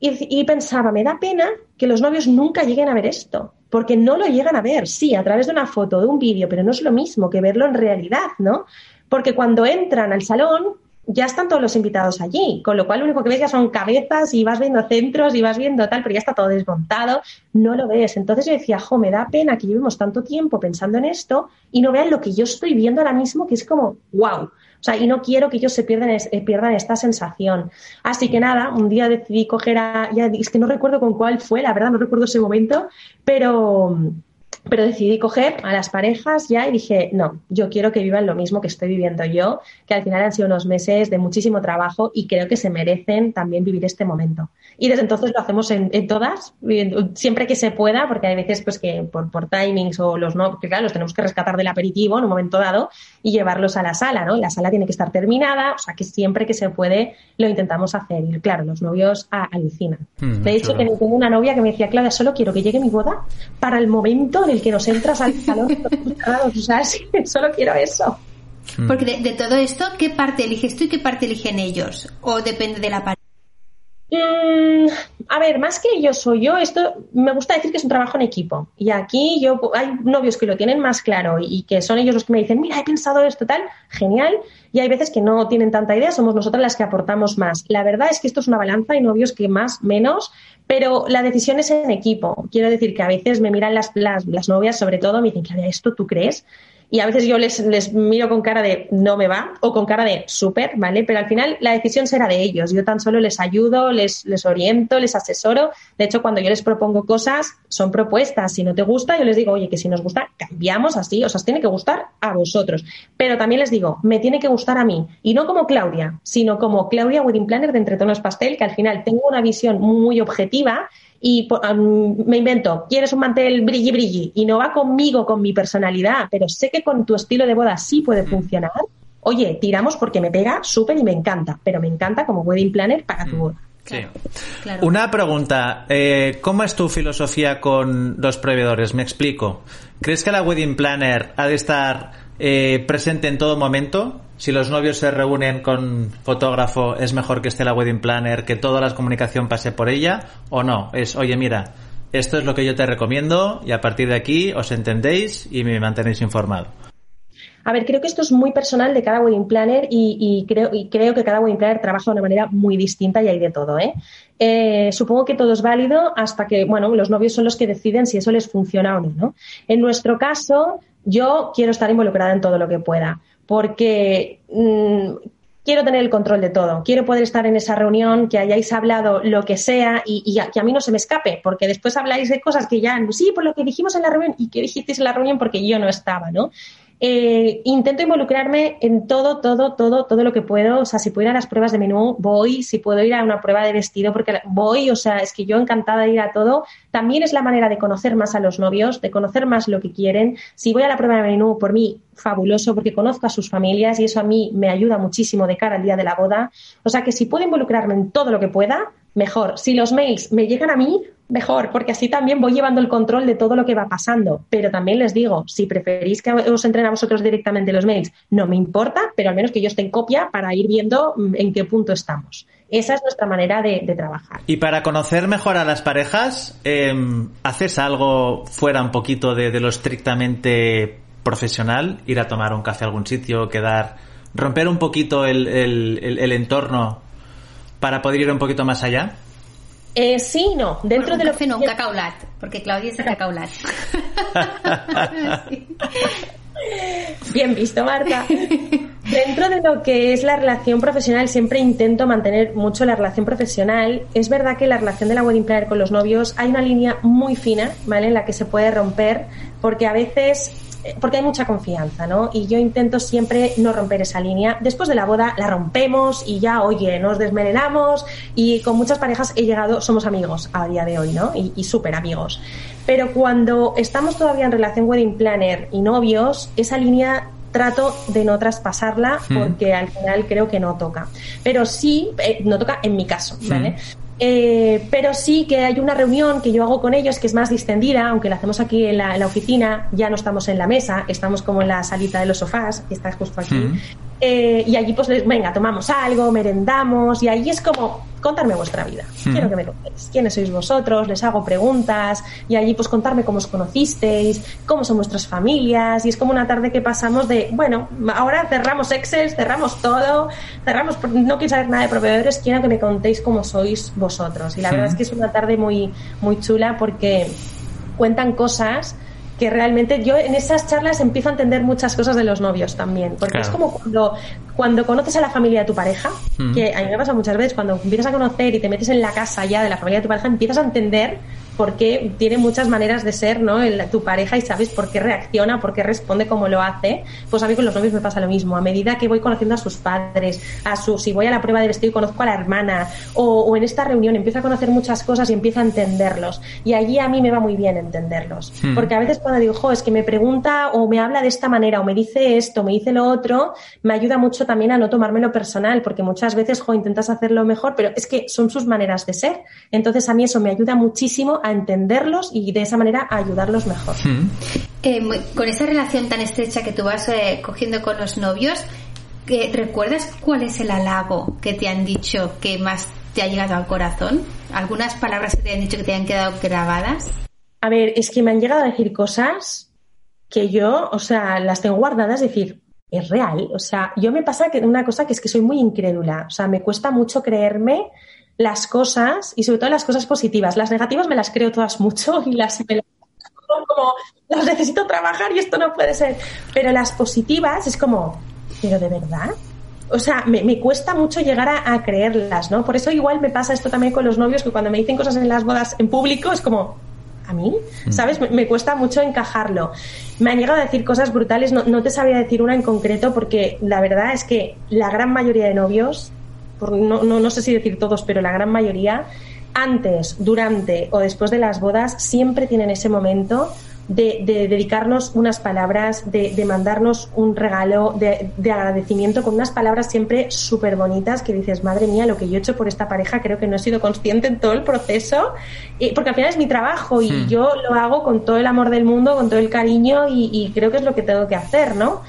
Y, y, pensaba, me da pena que los novios nunca lleguen a ver esto, porque no lo llegan a ver, sí, a través de una foto, de un vídeo, pero no es lo mismo que verlo en realidad, ¿no? Porque cuando entran al salón, ya están todos los invitados allí, con lo cual lo único que ves ya son cabezas y vas viendo centros y vas viendo tal, pero ya está todo desmontado, no lo ves. Entonces yo decía, jo, me da pena que llevemos tanto tiempo pensando en esto y no vean lo que yo estoy viendo ahora mismo, que es como, wow. O sea, y no quiero que ellos se pierdan, eh, pierdan esta sensación. Así que nada, un día decidí coger a, ya es que no recuerdo con cuál fue, la verdad, no recuerdo ese momento, pero pero decidí coger a las parejas ya y dije, no, yo quiero que vivan lo mismo que estoy viviendo yo, que al final han sido unos meses de muchísimo trabajo y creo que se merecen también vivir este momento. Y desde entonces lo hacemos en, todas, siempre que se pueda, porque hay veces pues que por, por timings o los no, que claro, los tenemos que rescatar del aperitivo en un momento dado y llevarlos a la sala, ¿no? La sala tiene que estar terminada, o sea que siempre que se puede lo intentamos hacer. Y claro, los novios alucinan. Mm, de hecho, tengo una novia que me decía, Claudia, solo quiero que llegue mi boda para el momento el que nos entras al salón, o sea, solo quiero eso. Porque de, todo esto, ¿qué parte eliges tú y qué parte eligen ellos? ¿O depende de la? Mm, a ver, más que yo soy yo, esto me gusta decir que es un trabajo en equipo. Y aquí yo hay novios que lo tienen más claro y que son ellos los que me dicen, mira, he pensado esto tal, genial. Y hay veces que no tienen tanta idea, somos nosotras las que aportamos más. La verdad es que esto es una balanza, hay novios que más, menos, pero la decisión es en equipo. Quiero decir que a veces me miran las, las, las novias, sobre todo, me dicen, Claudia, ¿esto tú crees? Y a veces yo les, miro con cara de no me va o con cara de súper, ¿vale? Pero al final la decisión será de ellos. Yo tan solo les ayudo, les, les oriento, les asesoro. De hecho, cuando yo les propongo cosas, son propuestas. Si no te gusta, yo les digo, oye, que si nos gusta, cambiamos así. O sea, os tiene que gustar a vosotros. Pero también les digo, me tiene que gustar a mí. Y no como Claudia, sino como Claudia Wedding Planner de Entre Tonos Pastel, que al final tengo una visión muy objetiva y me invento, quieres un mantel brilli brilli y no va conmigo, con mi personalidad, pero sé que con tu estilo de boda sí puede mm. funcionar, oye, tiramos porque me pega súper y me encanta, pero me encanta como wedding planner para tu mm. boda. Sí. Una pregunta, eh, ¿cómo es tu filosofía con los proveedores? Me explico. ¿Crees que la wedding planner ha de estar eh, presente en todo momento? Si los novios se reúnen con fotógrafo, ¿es mejor que esté la wedding planner, que toda la comunicación pase por ella? ¿O no? Es, oye, mira, esto es lo que yo te recomiendo y a partir de aquí os entendéis y me mantenéis informado. A ver, creo que esto es muy personal de cada wedding planner y, creo, y creo que cada wedding planner trabaja de una manera muy distinta y hay de todo. ¿eh? ¿eh? supongo que todo es válido hasta que, bueno, los novios son los que deciden si eso les funciona o no, ¿no? En nuestro caso, yo quiero estar involucrada en todo lo que pueda porque mm, quiero tener el control de todo, quiero poder estar en esa reunión, que hayáis hablado lo que sea y, que a mí no se me escape, porque después habláis de cosas que ya, sí, por lo que dijimos en la reunión y que dijisteis en la reunión porque yo no estaba, ¿no? Eh, intento involucrarme en todo, todo, todo, todo lo que puedo. O sea, si puedo ir a las pruebas de menú, voy. Si puedo ir a una prueba de vestido, porque voy. O sea, es que yo encantada de ir a todo. También es la manera de conocer más a los novios, de conocer más lo que quieren. Si voy a la prueba de menú, por mí, fabuloso, porque conozco a sus familias y eso a mí me ayuda muchísimo de cara al día de la boda. O sea, que si puedo involucrarme en todo lo que pueda, mejor. Si los mails me llegan a mí, mejor, porque así también voy llevando el control de todo lo que va pasando. Pero también les digo, si preferís que os entren a vosotros directamente los mails, no me importa, pero al menos que yo esté en copia para ir viendo mm, en qué punto estamos. Esa es nuestra manera de, trabajar. Y para conocer mejor a las parejas, em, ¿haces algo fuera un poquito de, lo estrictamente profesional? Ir a tomar un café a algún sitio, quedar, romper un poquito el entorno para poder ir un poquito más allá? Eh, sí, no. Dentro de lo que no, un porque Claudia es [LAUGHS] el. Bien visto, Marta. Dentro de lo que es la relación profesional, siempre intento mantener mucho la relación profesional. Es verdad que la relación de la wedding planner con los novios hay una línea muy fina, ¿vale? En la que se puede romper, porque a veces porque hay mucha confianza, ¿no? Y yo intento siempre no romper esa línea. Después de la boda la rompemos y ya, oye, nos desmelenamos y con muchas parejas he llegado, somos amigos a día de hoy, ¿no? Y, súper amigos. Pero cuando estamos todavía en relación wedding planner y novios, esa línea trato de no traspasarla hmm. porque al final creo que no toca. Pero sí, eh, no toca en mi caso, ¿vale? Hmm. Eh, pero sí que hay una reunión que yo hago con ellos que es más distendida, aunque la hacemos aquí en la, oficina, ya no estamos en la mesa, estamos como en la salita de los sofás, que está justo aquí. Eh, y allí pues, venga, tomamos algo, merendamos, y allí es como, contarme vuestra vida. Quiero que me contéis quiénes sois vosotros, les hago preguntas, y allí pues contarme cómo os conocisteis, cómo son vuestras familias, y es como una tarde que pasamos de, bueno, ahora cerramos Excel, cerramos todo, cerramos, no quiero saber nada de proveedores, quiero que me contéis cómo sois vosotros. Y la verdad es que es una tarde muy, muy chula porque cuentan cosas que realmente yo en esas charlas empiezo a entender muchas cosas de los novios también, porque es como cuando, cuando conoces a la familia de tu pareja, mm. que a mí me pasa muchas veces, cuando empiezas a conocer y te metes en la casa ya de la familia de tu pareja, empiezas a entender porque tiene muchas maneras de ser, ¿no? tu pareja y sabes por qué reacciona, por qué responde como lo hace. Pues a mí con los novios me pasa lo mismo. A medida que voy conociendo a sus padres, a su, si voy a la prueba de vestido y conozco a la hermana, o, en esta reunión empiezo a conocer muchas cosas y empiezo a entenderlos. Y allí a mí me va muy bien entenderlos. Hmm. Porque a veces cuando digo, jo, es que me pregunta o me habla de esta manera o me dice esto, me dice lo otro, me ayuda mucho también a no tomármelo personal, porque muchas veces, jo, intentas hacerlo mejor, pero es que son sus maneras de ser. Entonces a mí eso me ayuda muchísimo a entenderlos y de esa manera a ayudarlos mejor. Hmm. Eh, con esa relación tan estrecha que tú vas eh, cogiendo con los novios, ¿recuerdas cuál es el halago que te han dicho que más te ha llegado al corazón? ¿Algunas palabras que te han dicho que te han quedado grabadas? A ver, es que me han llegado a decir cosas que yo, o sea, las tengo guardadas, es decir, es real. O sea, yo me pasa que una cosa que es que soy muy incrédula. O sea, me cuesta mucho creerme las cosas y sobre todo las cosas positivas. Las negativas me las creo todas mucho [LAUGHS] y las como las necesito trabajar y esto no puede ser. Pero las positivas es como, pero de verdad. O sea, me, cuesta mucho llegar a, creerlas, ¿no? Por eso igual me pasa esto también con los novios, que cuando me dicen cosas en las bodas en público es como, ¿a mí? Mm. ¿Sabes? Me, cuesta mucho encajarlo. Me han llegado a decir cosas brutales, no, no te sabría decir una en concreto, porque la verdad es que la gran mayoría de novios, no, no, no sé si decir todos, pero la gran mayoría, antes, durante o después de las bodas, siempre tienen ese momento de, dedicarnos unas palabras, de, mandarnos un regalo de, agradecimiento con unas palabras siempre súper bonitas que dices, madre mía, lo que yo he hecho por esta pareja creo que no he sido consciente en todo el proceso, porque al final es mi trabajo y hmm. yo lo hago con todo el amor del mundo, con todo el cariño y, creo que es lo que tengo que hacer, ¿no?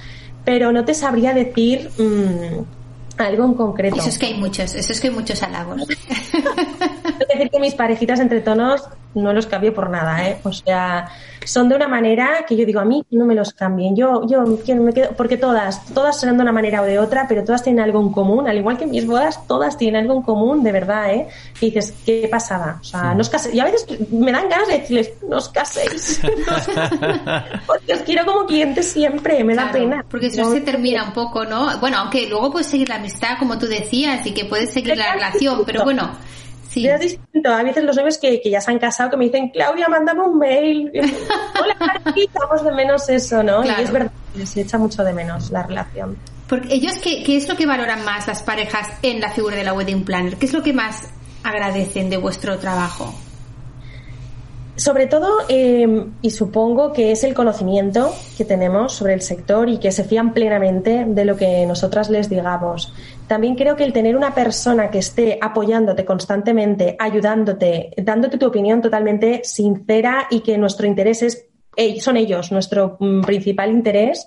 Pero no te sabría decir... Mm, algo en concreto. Eso es que hay muchos, eso es que hay muchos halagos. Que decir que mis parejitas entre tonos no los cambio por nada, ¿eh? O sea, son de una manera que yo digo, a mí no me los cambien. Yo, yo me quedo, porque todas, todas son de una manera o de otra, pero todas tienen algo en común, al igual que mis bodas, todas tienen algo en común, de verdad, ¿eh? Y dices, qué pasada. O sea, no os caséis. Y a veces me dan ganas de decirles, no os caséis. [LAUGHS] porque os quiero como clientes siempre, me da pena. Porque eso se termina un poco, ¿no? Bueno, aunque luego puedes seguir la amistad, como tú decías, y que puedes seguir la relación, pero bueno Sí. Es distinto. A veces los novios que, que, ya se han casado que me dicen, Claudia, mándame un mail. Hola, echamos de menos eso, ¿no? Y es verdad, se echa mucho de menos la relación. Porque ellos, ¿qué, ¿qué es lo que valoran más las parejas en la figura de la wedding planner? ¿Qué es lo que más agradecen de vuestro trabajo? Sobre todo, eh, y supongo que es el conocimiento que tenemos sobre el sector y que se fían plenamente de lo que nosotras les digamos. También creo que el tener una persona que esté apoyándote constantemente, ayudándote, dándote tu opinión totalmente sincera y que nuestro interés es, eh, son ellos, nuestro mm, principal interés,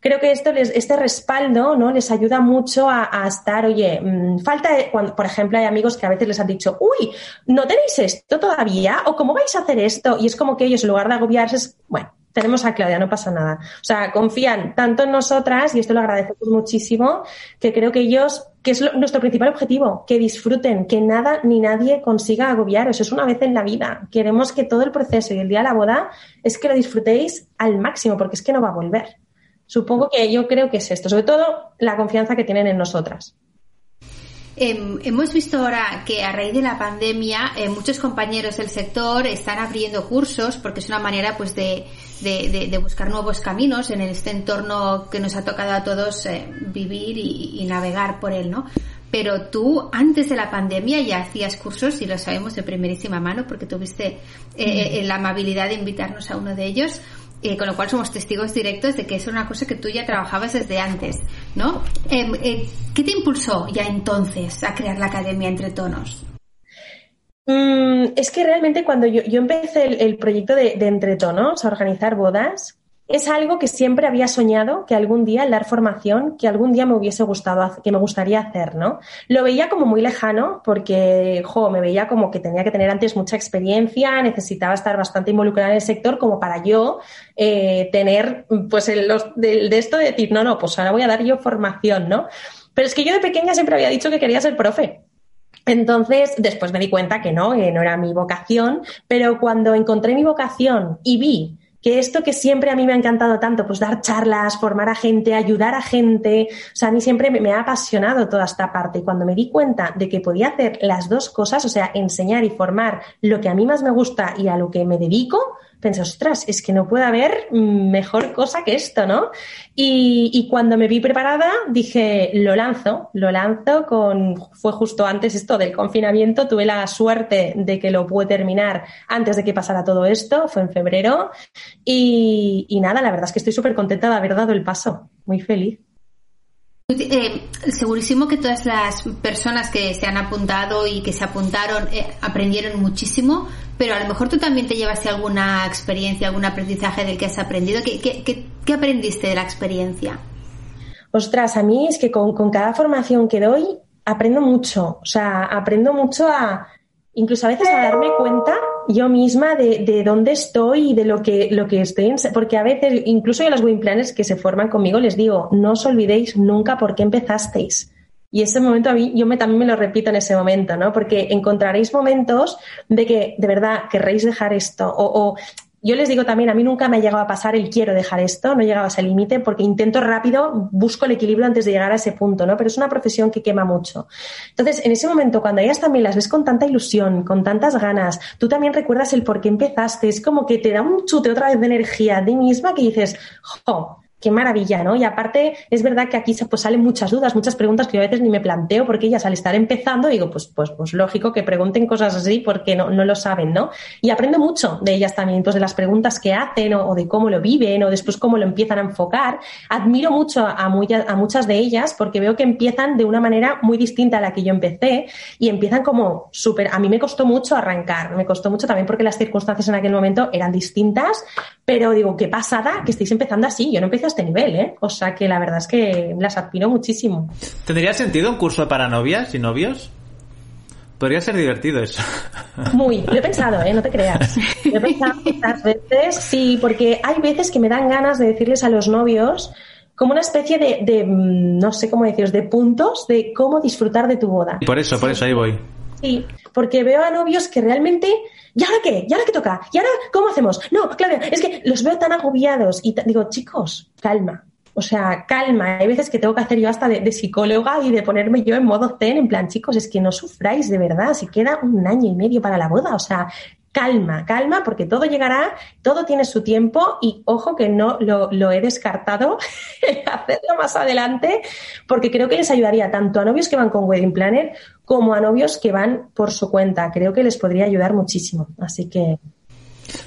creo que esto les, este respaldo ¿no? les ayuda mucho a, estar, oye, mm, falta, cuando, por ejemplo, hay amigos que a veces les han dicho, uy, ¿no tenéis esto todavía? ¿O cómo vais a hacer esto? Y es como que ellos, en lugar de agobiarse, es, bueno, tenemos a Claudia, no pasa nada. O sea, confían tanto en nosotras, y esto lo agradecemos muchísimo, que creo que ellos, que es nuestro principal objetivo, que disfruten, que nada ni nadie consiga agobiar. Eso es una vez en la vida. Queremos que todo el proceso y el día de la boda es que lo disfrutéis al máximo, porque es que no va a volver. Supongo que yo creo que es esto, sobre todo la confianza que tienen en nosotras. Em, hemos visto ahora que a raíz de la pandemia eh, muchos compañeros del sector están abriendo cursos porque es una manera pues de, buscar nuevos caminos en este entorno que nos ha tocado a todos eh, vivir y, navegar por él, ¿no? Pero tú antes de la pandemia ya hacías cursos y lo sabemos de primerísima mano porque tuviste eh, la amabilidad de invitarnos a uno de ellos. Eh, con lo cual somos testigos directos de que es una cosa que tú ya trabajabas desde antes, ¿no? Em, eh, ¿Qué te impulsó ya entonces a crear la Academia Entre Tonos? Mm, es que realmente cuando yo, empecé el, proyecto de, de Entre Tonos, a organizar bodas, es algo que siempre había soñado que algún día, dar formación, que algún día me hubiese gustado, que me gustaría hacer, ¿no? Lo veía como muy lejano porque, jo, me veía como que tenía que tener antes mucha experiencia, necesitaba estar bastante involucrada en el sector como para yo eh, tener, pues, el, los, de, esto de decir, no, no, pues ahora voy a dar yo formación, ¿no? Pero es que yo de pequeña siempre había dicho que quería ser profe. Entonces, después me di cuenta que no, que no era mi vocación, pero cuando encontré mi vocación y vi que esto que siempre a mí me ha encantado tanto, pues dar charlas, formar a gente, ayudar a gente, o sea, a mí siempre me, ha apasionado toda esta parte. Y cuando me di cuenta de que podía hacer las dos cosas, o sea, enseñar y formar lo que a mí más me gusta y a lo que me dedico, pensé, ostras, es que no puede haber mejor cosa que esto, ¿no? Y, cuando me vi preparada, dije, lo lanzo, lo lanzo con, fue justo antes esto del confinamiento, tuve la suerte de que lo pude terminar antes de que pasara todo esto, fue en febrero, y, nada, la verdad es que estoy súper contenta de haber dado el paso, muy feliz. Eh, segurísimo que todas las personas que se han apuntado y que se apuntaron eh, aprendieron muchísimo, pero a lo mejor tú también te llevaste alguna experiencia, algún aprendizaje del que has aprendido. ¿Qué, qué, aprendiste de la experiencia? Ostras, a mí es que con, cada formación que doy aprendo mucho. O sea, aprendo mucho a, incluso a veces a darme cuenta yo misma de, de dónde estoy y de lo que, lo que estoy, en, porque a veces, incluso yo las win planners que se forman conmigo les digo, no os olvidéis nunca por qué empezasteis. Y ese momento a mí, yo me, también me lo repito en ese momento, ¿no? Porque encontraréis momentos de que de verdad querréis dejar esto o, yo les digo también, a mí nunca me ha llegado a pasar el quiero dejar esto, no he llegado a ese límite porque intento rápido, busco el equilibrio antes de llegar a ese punto, ¿no? Pero es una profesión que quema mucho. Entonces, en ese momento, cuando ellas también las ves con tanta ilusión, con tantas ganas, tú también recuerdas el por qué empezaste, es como que te da un chute otra vez de energía a ti misma que dices, jo, qué maravilla, ¿no? Y aparte, es verdad que aquí pues, salen muchas dudas, muchas preguntas que yo a veces ni me planteo, porque ellas al estar empezando digo, pues, pues, pues lógico que pregunten cosas así porque no, no lo saben, ¿no? Y aprendo mucho de ellas también, pues de las preguntas que hacen o, de cómo lo viven o después cómo lo empiezan a enfocar. Admiro mucho a, a muchas de ellas porque veo que empiezan de una manera muy distinta a la que yo empecé y empiezan como súper, a mí me costó mucho arrancar, me costó mucho también porque las circunstancias en aquel momento eran distintas, pero digo, qué pasada que estéis empezando así, yo no empecé este nivel, ¿eh? O sea que la verdad es que las admiro muchísimo. ¿Tendría sentido un curso para novias y novios? Podría ser divertido eso. Muy, lo he pensado, ¿eh? No te creas. [LAUGHS] Lo he pensado muchas veces, sí, porque hay veces que me dan ganas de decirles a los novios como una especie de, de mm, no sé cómo deciros, de puntos de cómo disfrutar de tu boda. Por eso, por eso ahí voy. Sí, porque veo a novios que realmente, ¿y ahora qué? ¿Y ahora qué toca? ¿Y ahora cómo hacemos? No, claro, es que los veo tan agobiados y digo, chicos, calma. O sea, calma. Hay veces que tengo que hacer yo hasta de, psicóloga y de ponerme yo en modo zen, en plan, chicos, es que no sufráis de verdad, si queda un año y medio para la boda. O sea, calma, calma, porque todo llegará, todo tiene su tiempo y ojo que no lo, he descartado [LAUGHS] hacerlo más adelante, porque creo que les ayudaría tanto a novios que van con Wedding Planner como a novios que van por su cuenta. Creo que les podría ayudar muchísimo. Así que.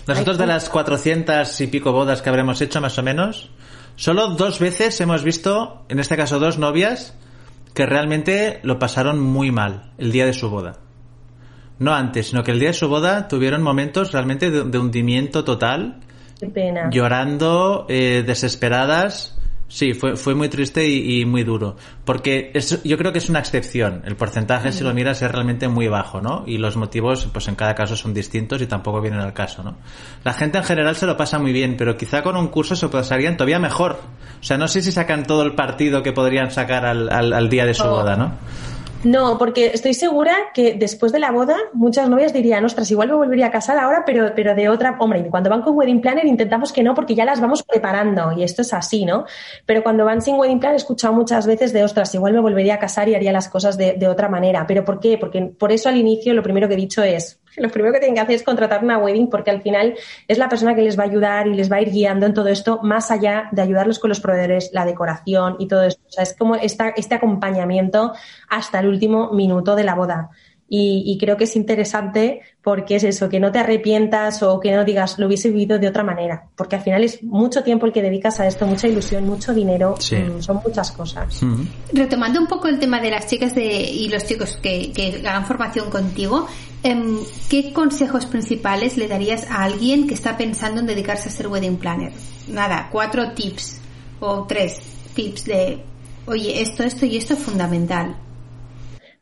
Nosotros de las 400 y pico bodas que habremos hecho, más o menos, solo dos veces hemos visto, en este caso dos novias, que realmente lo pasaron muy mal el día de su boda no antes, sino que el día de su boda tuvieron momentos realmente de, hundimiento total. Qué pena. Llorando, eh, desesperadas. Sí, fue, fue muy triste y, muy duro. Porque es, yo creo que es una excepción. El porcentaje, si lo miras, es realmente muy bajo, ¿no? Y los motivos, pues en cada caso son distintos y tampoco vienen al caso, ¿no? La gente en general se lo pasa muy bien, pero quizá con un curso se pasarían todavía mejor. O sea, no sé si sacan todo el partido que podrían sacar al, al, día de su oh. boda, ¿no? No, porque estoy segura que después de la boda muchas novias dirían, ostras, igual me volvería a casar ahora, pero, pero de otra, hombre, cuando van con wedding planner intentamos que no porque ya las vamos preparando y esto es así, ¿no? Pero cuando van sin wedding planner he escuchado muchas veces de, ostras, igual me volvería a casar y haría las cosas de, de otra manera. ¿Pero por qué? Porque por eso al inicio lo primero que he dicho es, lo primero que tienen que hacer es contratar una wedding porque al final es la persona que les va a ayudar y les va a ir guiando en todo esto, más allá de ayudarlos con los proveedores, la decoración y todo esto. O sea, es como esta, este acompañamiento hasta el último minuto de la boda. Y, creo que es interesante porque es eso, que no te arrepientas o que no digas lo hubiese vivido de otra manera, porque al final es mucho tiempo el que dedicas a esto, mucha ilusión, mucho dinero, mm, son muchas cosas. Retomando un poco el tema de las chicas de, y los chicos que, que hagan formación contigo, ¿qué consejos principales le darías a alguien que está pensando en dedicarse a ser wedding planner? Nada, cuatro tips o tres tips de, oye, esto, esto y esto es fundamental.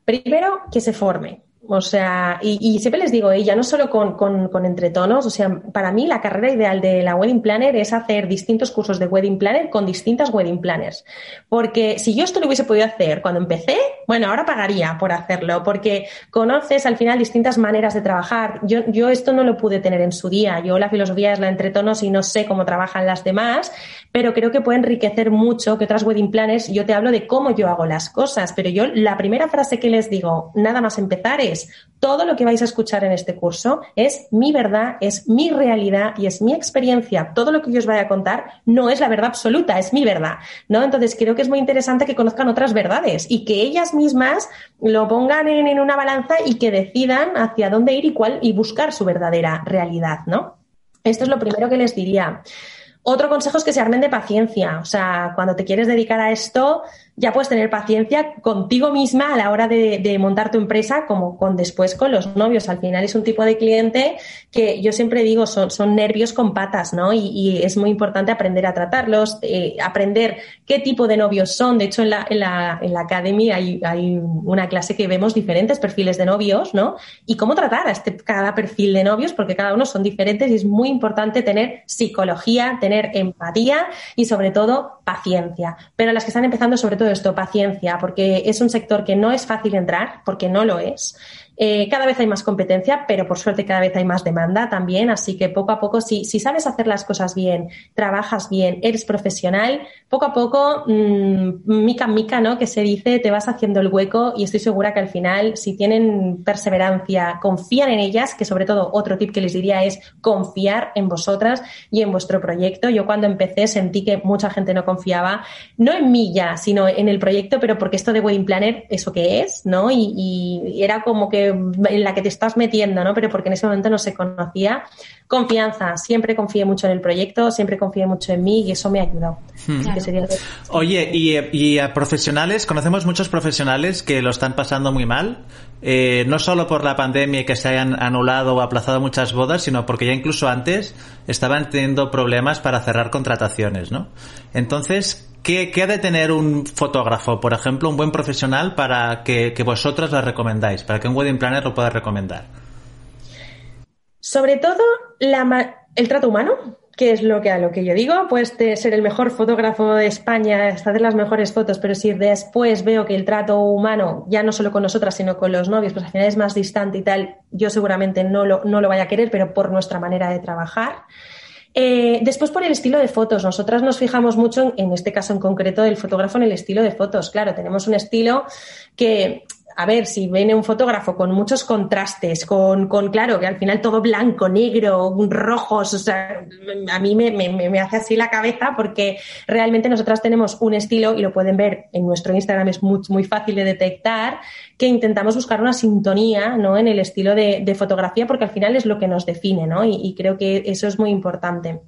Primero, que se forme. O sea, y, siempre les digo, ella, no solo con, con, entretonos, o sea, para mí la carrera ideal de la Wedding Planner es hacer distintos cursos de Wedding Planner con distintas Wedding Planners. Porque si yo esto lo hubiese podido hacer cuando empecé, bueno, ahora pagaría por hacerlo, porque conoces al final distintas maneras de trabajar. Yo, yo esto no lo pude tener en su día. Yo la filosofía es la entretonos y no sé cómo trabajan las demás, pero creo que puede enriquecer mucho que otras Wedding Planners. Yo te hablo de cómo yo hago las cosas, pero yo la primera frase que les digo, nada más empezar es todo lo que vais a escuchar en este curso es mi verdad, es mi realidad y es mi experiencia. Todo lo que yo os vaya a contar no es la verdad absoluta, es mi verdad, ¿no? Entonces creo que es muy interesante que conozcan otras verdades y que ellas mismas lo pongan en, una balanza y que decidan hacia dónde ir y cuál y buscar su verdadera realidad, ¿no? Esto es lo primero que les diría. Otro consejo es que se armen de paciencia. O sea, cuando te quieres dedicar a esto, ya puedes tener paciencia contigo misma a la hora de, montar tu empresa, como con después con los novios. Al final es un tipo de cliente que yo siempre digo son, son nervios con patas, ¿no? Y, es muy importante aprender a tratarlos, eh, aprender qué tipo de novios son. De hecho, en la, en la, en la Academy hay, hay una clase que vemos diferentes perfiles de novios, ¿no? Y cómo tratar a este, cada perfil de novios, porque cada uno son diferentes y es muy importante tener psicología, tener empatía y sobre todo paciencia. Pero las que están empezando, sobre todo esto, paciencia, porque es un sector que no es fácil entrar, porque no lo es. Eh, cada vez hay más competencia, pero por suerte cada vez hay más demanda también, así que poco a poco, si, si sabes hacer las cosas bien, trabajas bien, eres profesional, poco a poco, mmm, mica mica, ¿no? Que se dice, te vas haciendo el hueco y estoy segura que al final, si tienen perseverancia, confían en ellas, que sobre todo otro tip que les diría es confiar en vosotras y en vuestro proyecto. Yo cuando empecé sentí que mucha gente no confiaba, no en mí ya, sino en el proyecto, pero porque esto de Wedding Planner, ¿eso qué es? ¿No? Y era como que en la que te estás metiendo, ¿no? Pero porque en ese momento no se conocía. Confianza, siempre confié mucho en el proyecto, siempre confié mucho en mí y eso me ha ayudado. Hmm. Claro. Oye, y, y, a profesionales, conocemos muchos profesionales que lo están pasando muy mal, eh, no solo por la pandemia y que se hayan anulado o aplazado muchas bodas, sino porque ya incluso antes estaban teniendo problemas para cerrar contrataciones, ¿no? Entonces, ¿qué, ha de tener un fotógrafo, por ejemplo, un buen profesional para que, que vosotros lo recomendáis, para que un wedding planner lo pueda recomendar? Sobre todo, la, el trato humano, que es lo que a lo que yo digo, puedes ser el mejor fotógrafo de España, hacer las mejores fotos, pero si después veo que el trato humano, ya no solo con nosotras, sino con los novios, pues al final es más distante y tal, yo seguramente no lo, no lo vaya a querer, pero por nuestra manera de trabajar. Eh, después por el estilo de fotos. Nosotras nos fijamos mucho, en, en este caso en concreto, del fotógrafo en el estilo de fotos. Claro, tenemos un estilo que a ver, si viene un fotógrafo con muchos contrastes, con, con claro, que al final todo blanco, negro, rojos, o sea, a mí me, hace así la cabeza porque realmente nosotras tenemos un estilo, y lo pueden ver en nuestro Instagram, es muy, fácil de detectar, que intentamos buscar una sintonía ¿no? en el estilo de, fotografía porque al final es lo que nos define, ¿no? Y, y creo que eso es muy importante.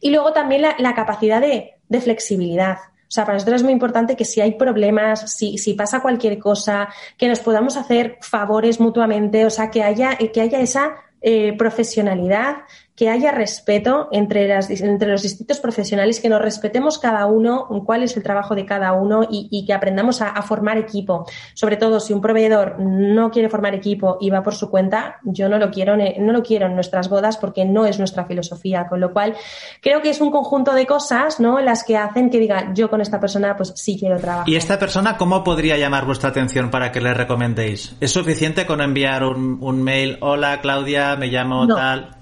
Y luego también la, la capacidad de, de flexibilidad. O sea, para nosotros es muy importante que si hay problemas, si, si pasa cualquier cosa, que nos podamos hacer favores mutuamente, o sea, que haya, que haya esa eh, profesionalidad, que haya respeto entre, las, entre los distintos profesionales, que nos respetemos cada uno, cuál es el trabajo de cada uno y, y que aprendamos a, a, formar equipo. Sobre todo, si un proveedor no quiere formar equipo y va por su cuenta, yo no lo quiero, no lo quiero en nuestras bodas porque no es nuestra filosofía. Con lo cual, creo que es un conjunto de cosas, ¿no? Las que hacen que diga, yo con esta persona, pues sí quiero trabajar. ¿Y esta persona cómo podría llamar vuestra atención para que le recomendéis? ¿Es suficiente con enviar un, un mail, hola Claudia, me llamo no. tal?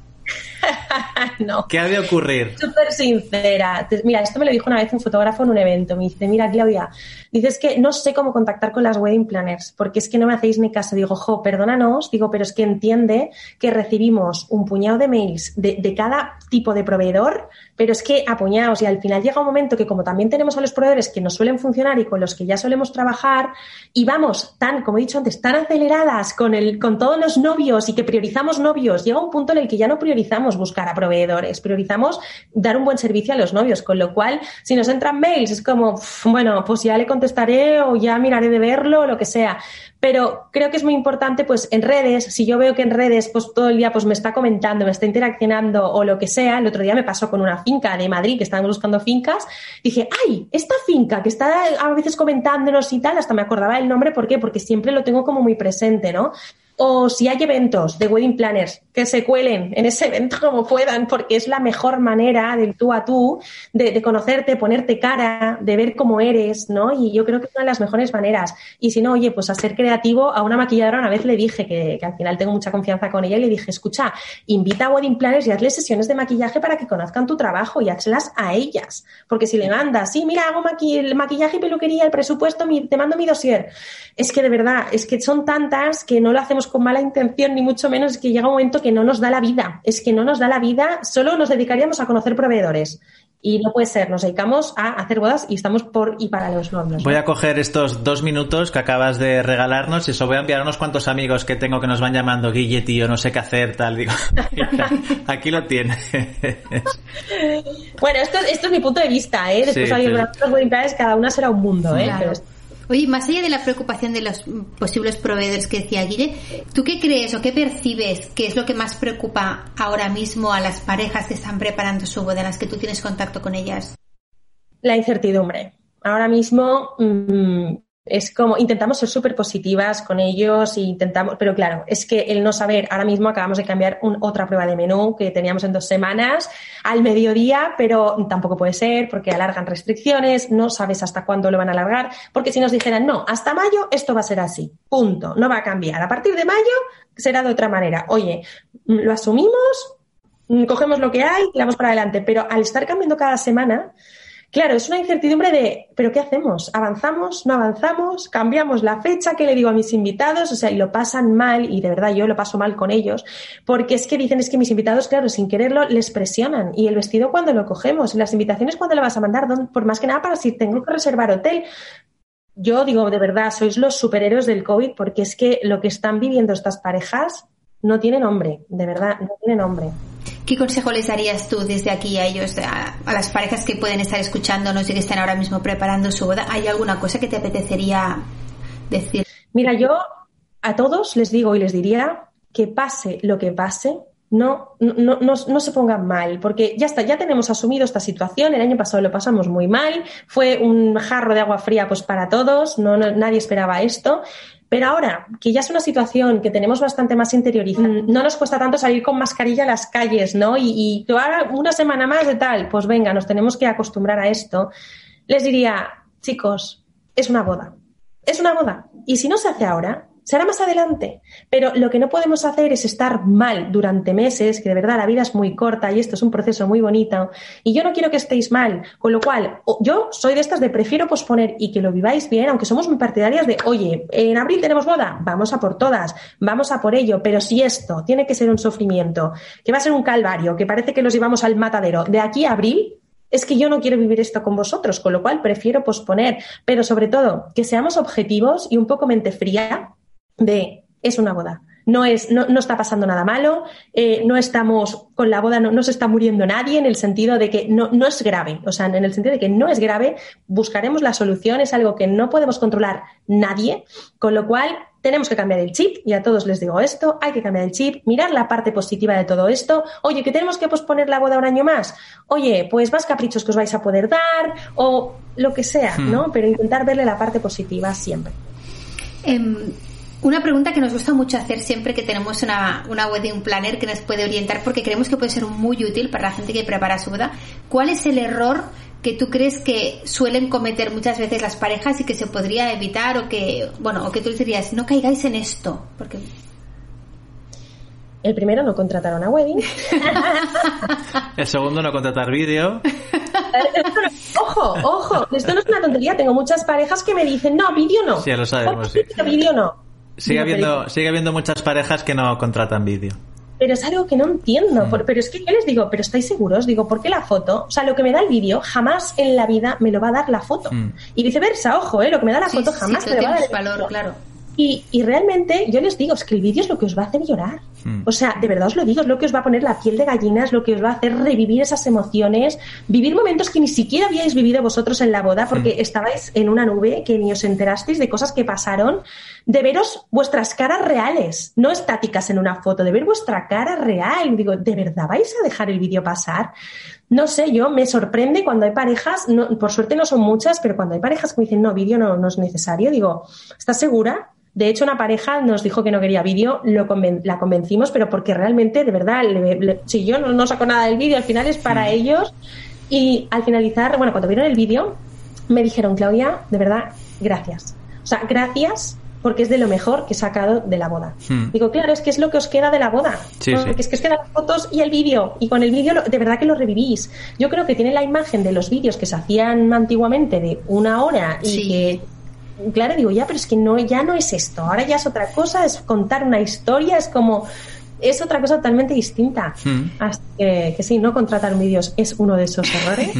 [LAUGHS] no. ¿Qué ha de ocurrir? Súper sincera. Mira, esto me lo dijo una vez un fotógrafo en un evento. Me dice, mira, Claudia, dices que no sé cómo contactar con las wedding planners, porque es que no me hacéis ni caso. Digo, jo, perdónanos, digo, pero es que entiende que recibimos un puñado de mails de, de cada tipo de proveedor, pero es que apuñados y al final llega un momento que como también tenemos a los proveedores que nos suelen funcionar y con los que ya solemos trabajar y vamos tan, como he dicho antes, tan aceleradas con, el, con todos los novios y que priorizamos novios, llega un punto en el que ya no priorizamos buscar a proveedores, priorizamos dar un buen servicio a los novios, con lo cual si nos entran mails es como, bueno, pues ya le contestaré o ya miraré de verlo o lo que sea. Pero creo que es muy importante, pues en redes, si yo veo que en redes, pues todo el día pues me está comentando, me está interaccionando o lo que sea, el otro día me pasó con una finca de Madrid que estaban buscando fincas, dije, ay, esta finca que está a veces comentándonos y tal, hasta me acordaba el nombre, ¿por qué? Porque siempre lo tengo como muy presente, ¿no? O si hay eventos de wedding planners, que se cuelen en ese evento como puedan, porque es la mejor manera del tú a tú, de, conocerte, ponerte cara, de ver cómo eres, ¿no? Y yo creo que es una de las mejores maneras. Y si no, oye, pues a ser creativo, a una maquilladora una vez le dije que, que al final tengo mucha confianza con ella y le dije, escucha, invita a wedding planners y hazle sesiones de maquillaje para que conozcan tu trabajo y hazlas a ellas. Porque si le mandas, sí, mira, hago maqui maquillaje y peluquería, el presupuesto, mi, te mando mi dossier. Es que de verdad, es que son tantas que no lo hacemos con mala intención, ni mucho menos, es que llega un momento que no nos da la vida. Es que no nos da la vida, solo nos dedicaríamos a conocer proveedores. Y no puede ser, nos dedicamos a hacer bodas y estamos por y para los novios. Voy a coger estos dos minutos que acabas de regalarnos y eso voy a enviar a unos cuantos amigos que tengo que nos van llamando, Guille, tío, no sé qué hacer, tal. Digo, [LAUGHS] aquí lo tienes. bueno, esto, esto, es mi punto de vista, ¿eh? Después sí, hay pero... otras cada una será un mundo, ¿eh? Claro. Pero Oye, más allá de la preocupación de los posibles proveedores que decía Guille, ¿tú qué crees o qué percibes que es lo que más preocupa ahora mismo a las parejas que están preparando su boda, las que tú tienes contacto con ellas? La incertidumbre. Ahora mismo mmm, es como intentamos ser súper positivas con ellos e intentamos, pero claro, es que el no saber, ahora mismo acabamos de cambiar otra prueba de menú que teníamos en dos semanas al mediodía, pero tampoco puede ser porque alargan restricciones, no sabes hasta cuándo lo van a alargar, porque si nos dijeran, no, hasta mayo esto va a ser así, punto, no va a cambiar, a partir de mayo será de otra manera. Oye, lo asumimos, cogemos lo que hay, tiramos para adelante, pero al estar cambiando cada semana, Claro, es una incertidumbre de, ¿pero qué hacemos? ¿Avanzamos? ¿No avanzamos? ¿Cambiamos la fecha? ¿Qué le digo a mis invitados? O sea, y lo pasan mal, y de verdad yo lo paso mal con ellos, porque es que dicen, es que mis invitados, claro, sin quererlo, les presionan. Y el vestido cuando lo cogemos, las invitaciones cuando le vas a mandar, por más que nada para si tengo que reservar hotel. Yo digo, de verdad, sois los superhéroes del COVID, porque es que lo que están viviendo estas parejas no tiene nombre, de verdad, no tiene nombre. ¿Qué consejo les darías tú desde aquí a ellos, a, las parejas que pueden estar escuchándonos y que están ahora mismo preparando su boda? ¿Hay alguna cosa que te apetecería decir? Mira, yo a todos les digo y les diría que pase lo que pase, no, no, no, no, se pongan mal, porque ya está, ya tenemos asumido esta situación, el año pasado lo pasamos muy mal, fue un jarro de agua fría pues para todos, no, nadie esperaba esto, pero ahora, que ya es una situación que tenemos bastante más interiorizada, no nos cuesta tanto salir con mascarilla a las calles, ¿no? Y, y ahora una semana más de tal, pues venga, nos tenemos que acostumbrar a esto. Les diría, chicos, es una boda. Es una boda. Y si no se hace ahora, será más adelante. Pero lo que no podemos hacer es estar mal durante meses, que de verdad la vida es muy corta y esto es un proceso muy bonito. Y yo no quiero que estéis mal. Con lo cual, yo soy de estas de prefiero posponer y que lo viváis bien, aunque somos muy partidarias de, oye, en abril tenemos boda, vamos a por todas, vamos a por ello. Pero si esto tiene que ser un sufrimiento, que va a ser un calvario, que parece que los llevamos al matadero, de aquí a abril, es que yo no quiero vivir esto con vosotros, con lo cual prefiero posponer, pero sobre todo que seamos objetivos y un poco mente fría de es una boda. No, es, no, no está pasando nada malo, eh, no estamos con la boda, no, no, se está muriendo nadie en el sentido de que no, no es grave. O sea, en el sentido de que no es grave, buscaremos la solución, es algo que no podemos controlar nadie, con lo cual tenemos que cambiar el chip, y a todos les digo esto, hay que cambiar el chip, mirar la parte positiva de todo esto. Oye, que tenemos que posponer la boda un año más. Oye, pues más caprichos que os vais a poder dar, o lo que sea, ¿no? Hmm. Pero intentar verle la parte positiva siempre. Em, una pregunta que nos gusta mucho hacer siempre que tenemos una, una wedding planner que nos puede orientar porque creemos que puede ser muy útil para la gente que prepara su boda. ¿Cuál es el error que tú crees que suelen cometer muchas veces las parejas y que se podría evitar o que, bueno, o que tú les dirías, no caigáis en esto? Porque el primero, no contratar una wedding. [LAUGHS] El segundo, no contratar vídeo. [LAUGHS] ojo, ojo, esto no es una tontería. Tengo muchas parejas que me dicen, no, vídeo no. Sí, lo sabemos. Sí. Vídeo no. Sigue habiendo, sigue habiendo muchas parejas que no contratan vídeo. Pero es algo que no entiendo. Mm. pero es que yo les digo, ¿pero estáis seguros? Digo, ¿por qué la foto? O sea, lo que me da el vídeo jamás en la vida me lo va a dar la foto. Mm. Y viceversa, ojo, ¿eh? Lo que me da la foto jamás me lo va a dar. valor, claro. Y, y, realmente yo les digo, es que el vídeo es lo que os va a hacer llorar. Hmm. O sea, de verdad os lo digo, es lo que os va a poner la piel de gallina, es lo que os va a hacer revivir esas emociones, vivir momentos que ni siquiera habíais vivido vosotros en la boda porque hmm. estabais en una nube que ni os enterasteis de cosas que pasaron, de veros vuestras caras reales, no estáticas en una foto, de ver vuestra cara real. Digo, ¿de verdad vais a dejar el vídeo pasar? No sé, yo me sorprende cuando hay parejas, por suerte no son muchas, pero cuando hay parejas que me dicen, no, vídeo no, no es necesario, digo, ¿estás segura? De hecho, una pareja nos dijo que no quería vídeo, lo la convencimos, pero porque realmente, de verdad, si yo no, saco nada del vídeo, al final es para ellos. Y al finalizar, bueno, cuando vieron el vídeo, me dijeron, Claudia, de verdad, gracias. O sea, gracias porque es de lo mejor que he sacado de la boda. Hmm. Digo, claro, es que es lo que os queda de la boda. Porque es que os quedan las fotos y el vídeo. Y con el vídeo de verdad que lo revivís. Yo creo que tiene la imagen de los vídeos que se hacían antiguamente de una hora y que claro, digo, ya, pero es que no, ya no es esto, ahora ya es otra cosa, es contar una historia, es como, es otra cosa totalmente distinta. Hmm. Así que, que, sí, no contratar vídeos es uno de esos errores.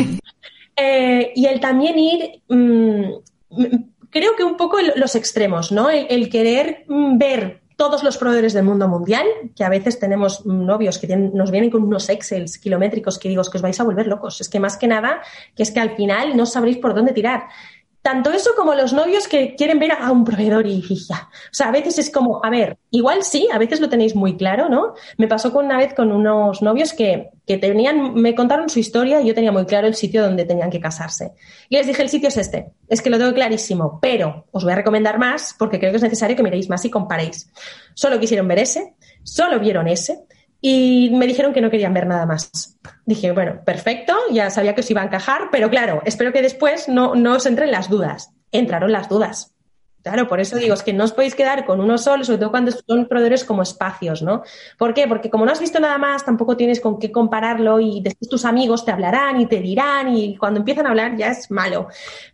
eh, y el también ir, mm, creo que un poco los extremos, ¿no? El, querer mm, ver todos los proveedores del mundo mundial, que a veces tenemos novios que nos vienen con unos excels kilométricos que digo, es que os vais a volver locos. Es que más que nada, que es que al final no sabréis por dónde tirar tanto eso como los novios que quieren ver a un proveedor y ya. O sea, a veces es como, a ver, igual sí, a veces lo tenéis muy claro, ¿no? Me pasó con una vez con unos novios que, que tenían, me contaron su historia y yo tenía muy claro el sitio donde tenían que casarse. Y les dije, el sitio es este, es que lo tengo clarísimo, pero os voy a recomendar más porque creo que es necesario que miréis más y comparéis. Solo quisieron ver ese, solo vieron ese y me dijeron que no querían ver nada más. Dije, bueno, perfecto, ya sabía que os iba a encajar, pero claro, espero que después no, no os entren las dudas. Entraron las dudas. Claro, por eso digo, es que no os podéis quedar con uno solo, sobre todo cuando son proveedores como espacios, ¿no? ¿Por qué? Porque como no has visto nada más, tampoco tienes con qué compararlo y después tus amigos te hablarán y te dirán y cuando empiezan a hablar ya es malo.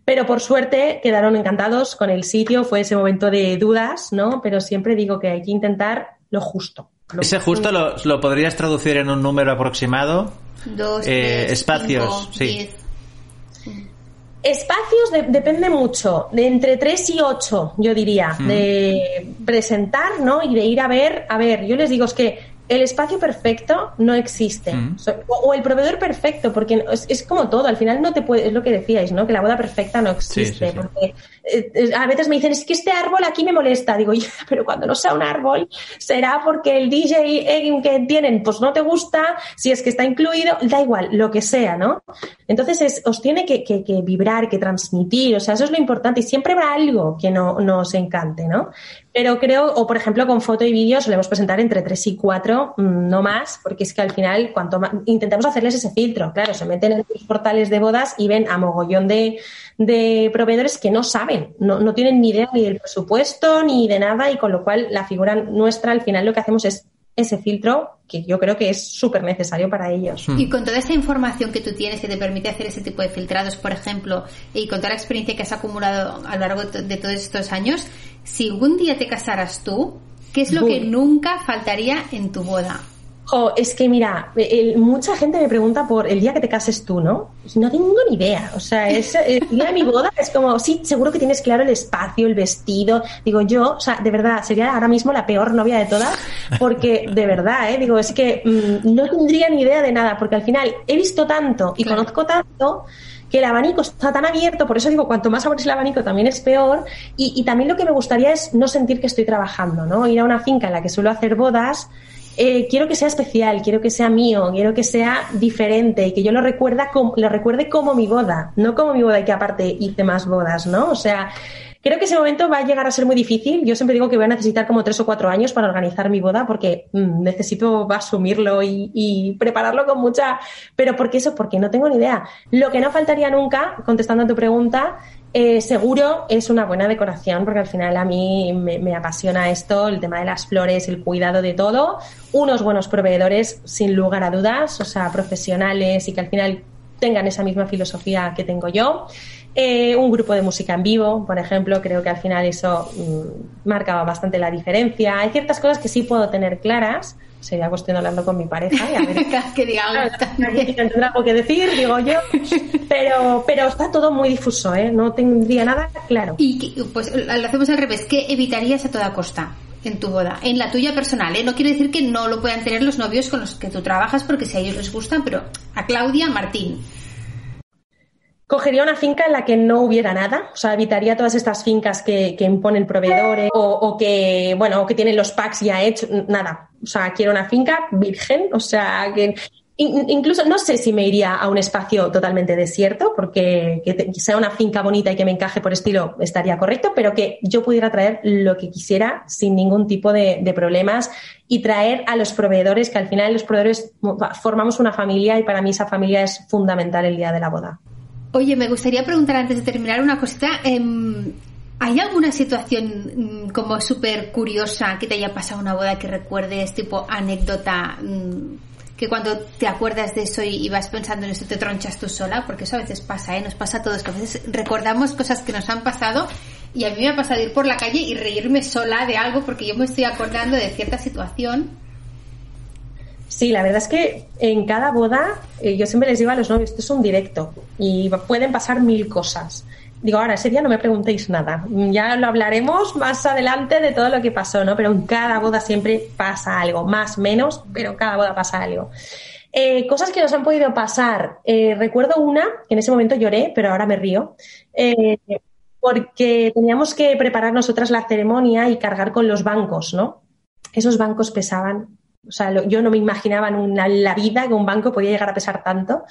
Pero por suerte quedaron encantados con el sitio, fue ese momento de dudas, ¿no? Pero siempre digo que hay que intentar lo justo. Ese justo lo, lo, podrías traducir en un número aproximado. Dos, eh, tres, espacios, cinco, sí. diez. Espacios de- depende mucho, de entre 3 y 8, yo diría, de presentar, ¿no? Y de ir a ver, a ver, yo les digo, es que el espacio perfecto no existe. Mm. O, o el proveedor perfecto, porque es, es como todo, al final no te puede, es lo que decíais, ¿no? Que la boda perfecta no existe. sí, sí. Porque eh, eh, a veces me dicen, es que este árbol aquí me molesta. Digo, pero cuando no sea un árbol, será porque el DJ que tienen, pues no te gusta, si es que está incluido, da igual, lo que sea, ¿no? Entonces es, os tiene que, vibrar, que transmitir, o sea, eso es lo importante y siempre habrá algo que no nos encante, ¿no? Pero creo, o por ejemplo con foto y vídeo solemos presentar entre 3 y 4, no más, porque es que al final cuanto más, intentamos hacerles ese filtro, claro, se meten en los portales de bodas y ven a mogollón de proveedores que no saben, no, no tienen ni idea ni del presupuesto ni de nada y con lo cual la figura nuestra al final lo que hacemos es ese filtro que yo creo que es súper necesario para ellos. Hmm. Y con toda esa información que tú tienes que te permite hacer ese tipo de filtrados, por ejemplo, y con toda la experiencia que has acumulado a lo largo de todos estos años, si un día te casaras tú, ¿qué es lo que nunca faltaría en tu boda? Jo, es que mira, el- mucha gente me pregunta por el día que te cases tú, ¿no? Pues No tengo ni idea. O sea, es, el día de mi boda es como, sí, seguro que tienes claro el espacio, el vestido. Digo, yo, o sea, de verdad, sería ahora mismo la peor novia de todas, porque de verdad, ¿eh? Digo, es que mm, no tendría ni idea de nada, porque al final he visto tanto y Claro. conozco tanto que el abanico está tan abierto, por eso digo, cuanto más abres el abanico también es peor. Y, y también lo que me gustaría es no sentir que estoy trabajando, ¿no? Ir a una finca en la que suelo hacer bodas eh, quiero que sea especial, quiero que sea mío, quiero que sea diferente y que yo lo, recuerda como, lo recuerde como mi boda, no como mi boda y que aparte hice más bodas, ¿no? O sea, creo que ese momento va a llegar a ser muy difícil. Yo siempre digo que voy a necesitar como tres o cuatro años para organizar mi boda porque mm, necesito asumirlo y, y prepararlo con mucha... Pero ¿por qué eso? Porque no tengo ni idea. Lo que no faltaría nunca, contestando a tu pregunta, eh, seguro es una buena decoración, porque al final a mí me, apasiona esto, el tema de las flores, el cuidado de todo. Unos buenos proveedores, sin lugar a dudas, o sea, profesionales y que al final tengan esa misma filosofía que tengo yo. Eh, un grupo de música en vivo, por ejemplo, creo que al final eso mm, marca bastante la diferencia. Hay ciertas cosas que sí puedo tener claras. Sería cuestión hablando con mi pareja y a ver [LAUGHS] que diga algo Claro, también. aquí tendrá algo que decir, digo yo. [LAUGHS] Pero, pero está todo muy difuso, ¿eh? No tendría nada claro. Y que- pues lo hacemos al revés, ¿qué evitarías a toda costa en tu boda? En la tuya personal, ¿eh? No quiero decir que no lo puedan tener los novios con los que tú trabajas porque si a ellos les gustan, pero a Claudia, Martín. Cogería una finca en la que no hubiera nada, o sea, evitaría todas estas fincas que, que imponen proveedores o, o que, bueno, o que tienen los packs ya hechos, nada. O sea, quiero una finca virgen, o sea, que in- incluso no sé si me iría a un espacio totalmente desierto, porque que sea una finca bonita y que me encaje por estilo estaría correcto, pero que yo pudiera traer lo que quisiera sin ningún tipo de, de problemas y traer a los proveedores, que al final los proveedores formamos una familia y para mí esa familia es fundamental el día de la boda. Oye, me gustaría preguntar antes de terminar una cosita. em, ¿Hay alguna situación mm, como súper curiosa que te haya pasado una boda que recuerdes, tipo anécdota, mm, que cuando te acuerdas de eso y, y vas pensando en eso te tronchas tú sola? Porque eso a veces pasa, ¿eh? Nos pasa a todos, que a veces recordamos cosas que nos han pasado y a mí me ha pasado ir por la calle y reírme sola de algo porque yo me estoy acordando de cierta situación. Sí, la verdad es que en cada boda eh, yo siempre les digo a los novios, esto es un directo y pueden pasar mil cosas. Digo, ahora, ese día no me preguntéis nada. Ya lo hablaremos más adelante de todo lo que pasó, ¿no? Pero en cada boda siempre pasa algo, más, menos, pero cada boda pasa algo. Eh, cosas que nos han podido pasar. Eh, recuerdo una, que en ese momento lloré, pero ahora me río. Porque teníamos que preparar nosotras la ceremonia y cargar con los bancos, ¿no? Esos bancos pesaban o sea, yo no me imaginaba en la vida que un banco podía llegar a pesar tanto.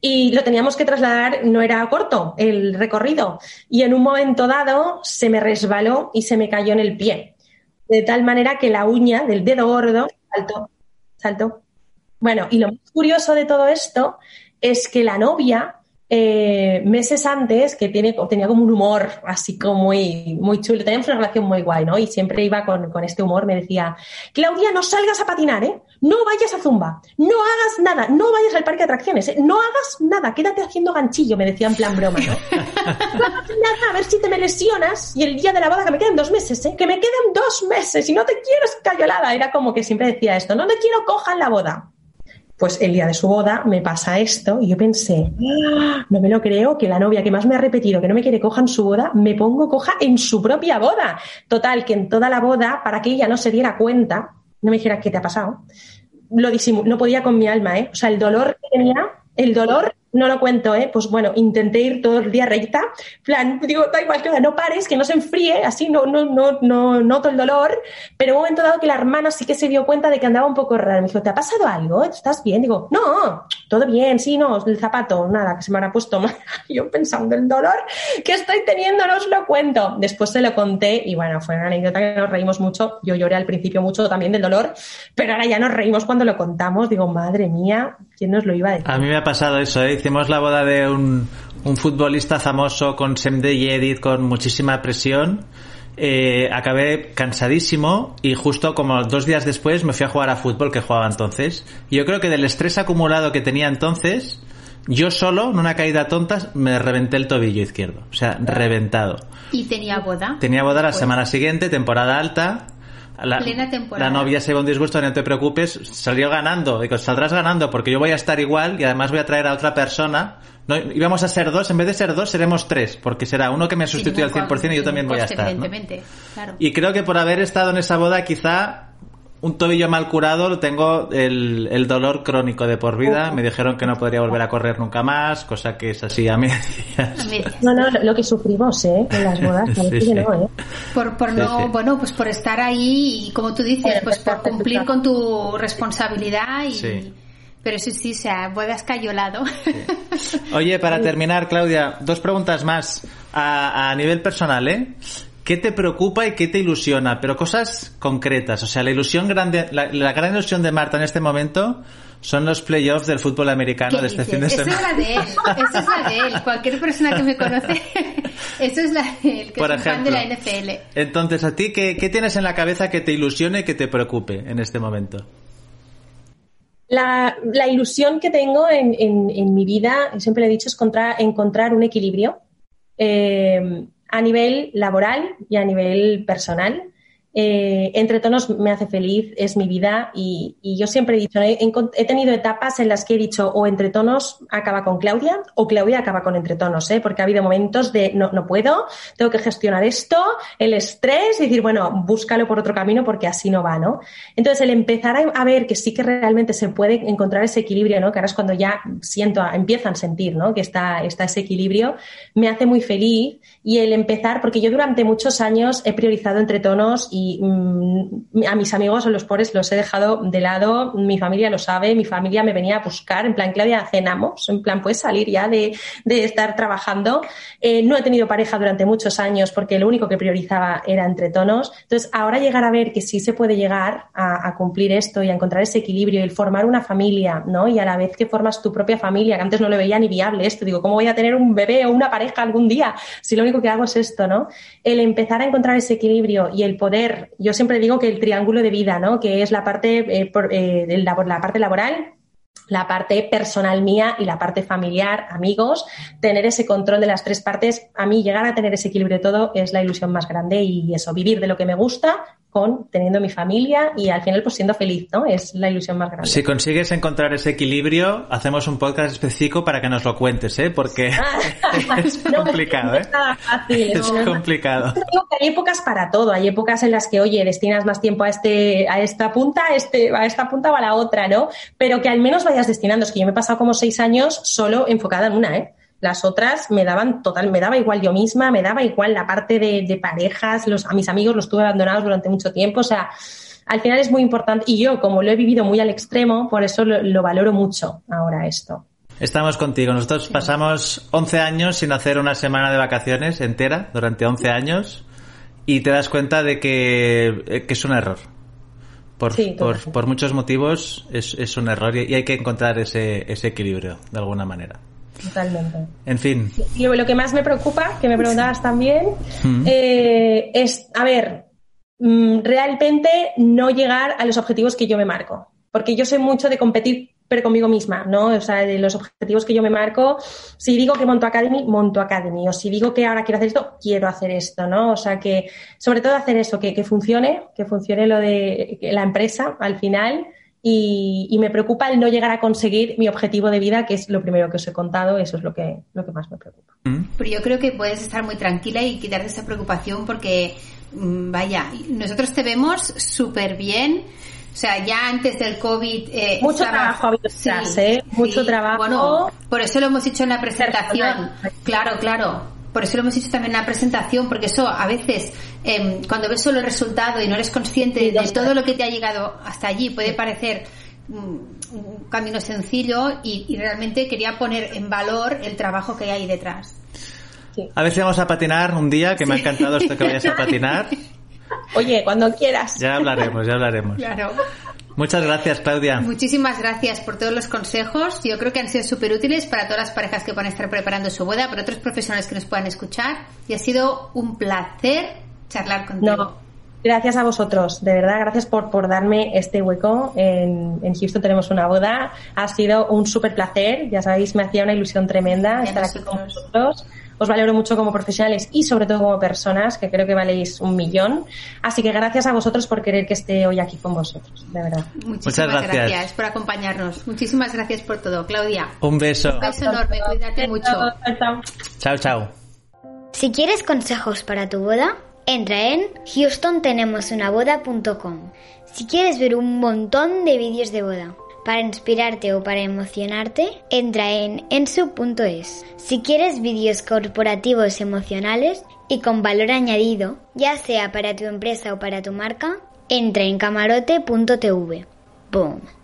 Y lo teníamos que trasladar, no era corto el recorrido. Y en un momento dado se me resbaló y se me cayó en el pie. De tal manera que la uña del dedo gordo saltó. Saltó. Bueno, y lo más curioso de todo esto es que la novia eh, meses antes, que tiene, tenía como un humor así como muy, muy chulo, teníamos una relación muy guay, ¿no? Y siempre iba con, con, este humor, me decía, Claudia, no salgas a patinar, ¿eh? No vayas a Zumba, no hagas nada, no vayas al parque de atracciones, ¿eh? no hagas nada, quédate haciendo ganchillo, me decía en plan broma, ¿no? nada, a ver si te me lesionas y el día de la boda que me quedan dos meses, ¿eh? Que me quedan dos meses y no te quiero escayolada. Era como que siempre decía esto, no te quiero coja en la boda pues el día de su boda me pasa esto y yo pensé, ah, no me lo creo, que la novia que más me ha repetido que no me quiere coja en su boda, me pongo coja en su propia boda. Total, que en toda la boda, para que ella no se diera cuenta, no me dijera qué te ha pasado, lo no podía con mi alma, ¿eh? O sea, el dolor que tenía, el dolor no lo cuento, ¿eh? Pues bueno, intenté ir todo el día recta. plan, digo, da igual que no pares, que no se enfríe, así no, no, no, no noto el dolor. Pero en un momento dado que la hermana sí que se dio cuenta de que andaba un poco rara. Me dijo, ¿te ha pasado algo? ¿Estás bien? Digo, no, todo bien, sí, no, el zapato, nada, que se me habrá puesto mal. [LAUGHS] Yo pensando el dolor que estoy teniendo, no os lo cuento. Después se lo conté y bueno, fue una anécdota que nos reímos mucho. Yo lloré al principio mucho también del dolor, pero ahora ya nos reímos cuando lo contamos. Digo, madre mía, ¿quién nos lo iba a decir? A mí me ha pasado eso, ¿eh? hicimos la boda de un, futbolista famoso con Semde y Edith con muchísima presión. Eh, acabé cansadísimo y justo como dos días después me fui a jugar a fútbol que jugaba entonces. Y yo creo que del estrés acumulado que tenía entonces, yo solo, en una caída tonta, me reventé el tobillo izquierdo. O sea, reventado. ¿Y tenía boda? Tenía boda la semana siguiente, temporada alta la, La novia se va un disgusto, no te preocupes, salió ganando. Digo, saldrás ganando porque yo voy a estar igual y además voy a traer a otra persona. No, íbamos a ser dos, en vez de ser dos, seremos tres, porque será uno que me sustituye al 100% y yo también voy a estar. Y creo que por haber estado en esa boda, quizá un tobillo mal curado, tengo el, el dolor crónico de por vida. Me dijeron que no podría volver a correr nunca más, cosa que es así a medias. No, no, lo que sufrimos, ¿eh? En las bodas, [LAUGHS] sí, no, ¿eh? Por, por no, bueno, pues por estar ahí y como tú dices, pues por cumplir con tu responsabilidad y... Pero sí, sí, se ha bodas cayolado. Oye, para terminar, Claudia, dos preguntas más a, a nivel personal, ¿eh? ¿Qué te preocupa y qué te ilusiona? Pero cosas concretas. O sea, la ilusión grande, la, gran ilusión de Marta en este momento son los playoffs del fútbol americano de este fin de semana. Eso es la de él. Eso es la de él. Cualquier persona que me conoce, [LAUGHS] eso es la de él, que Por es ejemplo, fan de la NFL. Entonces, ¿a ti qué, tienes en la cabeza que te ilusione y que te preocupe en este momento? La, ilusión que tengo en, en, mi vida, siempre le he dicho, es encontrar un equilibrio. Eh, a nivel laboral y a nivel personal. Eh, entre tonos me hace feliz, es mi vida y, yo siempre he dicho, he, tenido etapas en las que he dicho o entre tonos acaba con Claudia o Claudia acaba con entre tonos, ¿eh? porque ha habido momentos de no, no puedo, tengo que gestionar esto, el estrés y decir, bueno, búscalo por otro camino porque así no va, ¿no? Entonces el empezar a, ver que sí que realmente se puede encontrar ese equilibrio, ¿no? Que ahora es cuando ya siento, empiezan a sentir, ¿no? Que está, está ese equilibrio, me hace muy feliz y el empezar, porque yo durante muchos años he priorizado entre tonos y mm, a mis amigos o los pobres los he dejado de lado, mi familia lo sabe, mi familia me venía a buscar, en plan, Claudia, cenamos, en plan, puedes salir ya de, de estar trabajando. Eh, no he tenido pareja durante muchos años porque lo único que priorizaba era entre tonos. Entonces, ahora llegar a ver que sí se puede llegar a, cumplir esto y a encontrar ese equilibrio y el formar una familia, ¿no? Y a la vez que formas tu propia familia, que antes no lo veía ni viable esto, digo, ¿cómo voy a tener un bebé o una pareja algún día? Si lo único que hago es esto, ¿no? El empezar a encontrar ese equilibrio y el poder, yo siempre digo que el triángulo de vida, ¿no? Que es la parte, eh, eh, la, la parte laboral, la parte personal mía y la parte familiar, amigos, tener ese control de las tres partes, a mí llegar a tener ese equilibrio de todo es la ilusión más grande y eso, vivir de lo que me gusta con teniendo mi familia y al final pues siendo feliz, ¿no? Es la ilusión más grande. Si consigues encontrar ese equilibrio, hacemos un podcast específico para que nos lo cuentes, ¿eh? Porque [LAUGHS] es complicado, ¿eh? Es [LAUGHS] complicado. hay épocas para todo, hay épocas en las que, oye, destinas más tiempo a este a esta punta, a este a esta punta o a la otra, ¿no? Pero que al menos vayas destinando, es que yo me he pasado como seis años solo enfocada en una, ¿eh? Las otras me daban total, me daba igual yo misma, me daba igual la parte de, de parejas, los, a mis amigos los tuve abandonados durante mucho tiempo, o sea, al final es muy importante y yo como lo he vivido muy al extremo, por eso lo, lo valoro mucho ahora esto. Estamos contigo. Nosotros pasamos 11 años sin hacer una semana de vacaciones entera, durante 11 años, y te das cuenta de que, eh, que es un error. Por, Sí, por, por muchos motivos es, es un error y, y hay que encontrar ese, ese equilibrio de alguna manera. Totalmente. En fin, lo, lo que más me preocupa, que me preguntabas también, Mm. eh, es, a ver, mm, realmente no llegar a los objetivos que yo me marco. Porque yo soy mucho de competir, pero conmigo misma, ¿no? O sea, de los objetivos que yo me marco, si digo que monto Academy, monto Academy. O si digo que ahora quiero hacer esto, quiero hacer esto, ¿no? O sea, que sobre todo hacer eso, que, que funcione, que funcione lo de la empresa al final. Y, y me preocupa el no llegar a conseguir mi objetivo de vida, que es lo primero que os he contado, eso es lo que, lo que más me preocupa. Mm. Pero yo creo que puedes estar muy tranquila y quitarte esa preocupación porque, mm, vaya, nosotros te vemos súper bien. O sea, ya antes del COVID... eh, Mucho estaba- trabajo ha habido detrás, ¿eh? Mucho trabajo. Bueno, por eso lo hemos dicho en la presentación. Personal. Claro, claro. Por eso lo hemos dicho también en la presentación, porque eso a veces, em, cuando ves solo el resultado y no eres consciente Sí, de está. todo lo que te ha llegado hasta allí, puede parecer mm, un camino sencillo y, y realmente quería poner en valor el trabajo que hay detrás. a ver si vamos a patinar un día, que me ha encantado esto que vayas a patinar. [LAUGHS] Oye, cuando quieras. Ya hablaremos, ya hablaremos. Claro. Muchas gracias, Claudia. Muchísimas gracias por todos los consejos. Yo creo que han sido súper útiles para todas las parejas que puedan estar preparando su boda, para otros profesionales que nos puedan escuchar. Y ha sido un placer charlar contigo. No, gracias a vosotros, de verdad, gracias por, por darme este hueco. En, en Houston tenemos una boda. Ha sido un súper placer, ya sabéis, me hacía una ilusión tremenda a estar aquí con nosotros. vosotros. Os valoro mucho como profesionales y sobre todo como personas, que creo que valéis un millón. Así que gracias a vosotros por querer que esté hoy aquí con vosotros, de verdad. Muchísimas Muchas gracias. gracias. por acompañarnos. Muchísimas gracias por todo, Claudia. Un beso. Un beso enorme, cuídate mucho. Chao, chao. Chao, chao. Si quieres consejos para tu boda, entra en houstontenomosunaboda.com. Si quieres ver un montón de vídeos de boda para inspirarte o para emocionarte, entra en ensu.es. Si quieres vídeos corporativos emocionales y con valor añadido, ya sea para tu empresa o para tu marca, entra en camarote.tv. ¡Boom!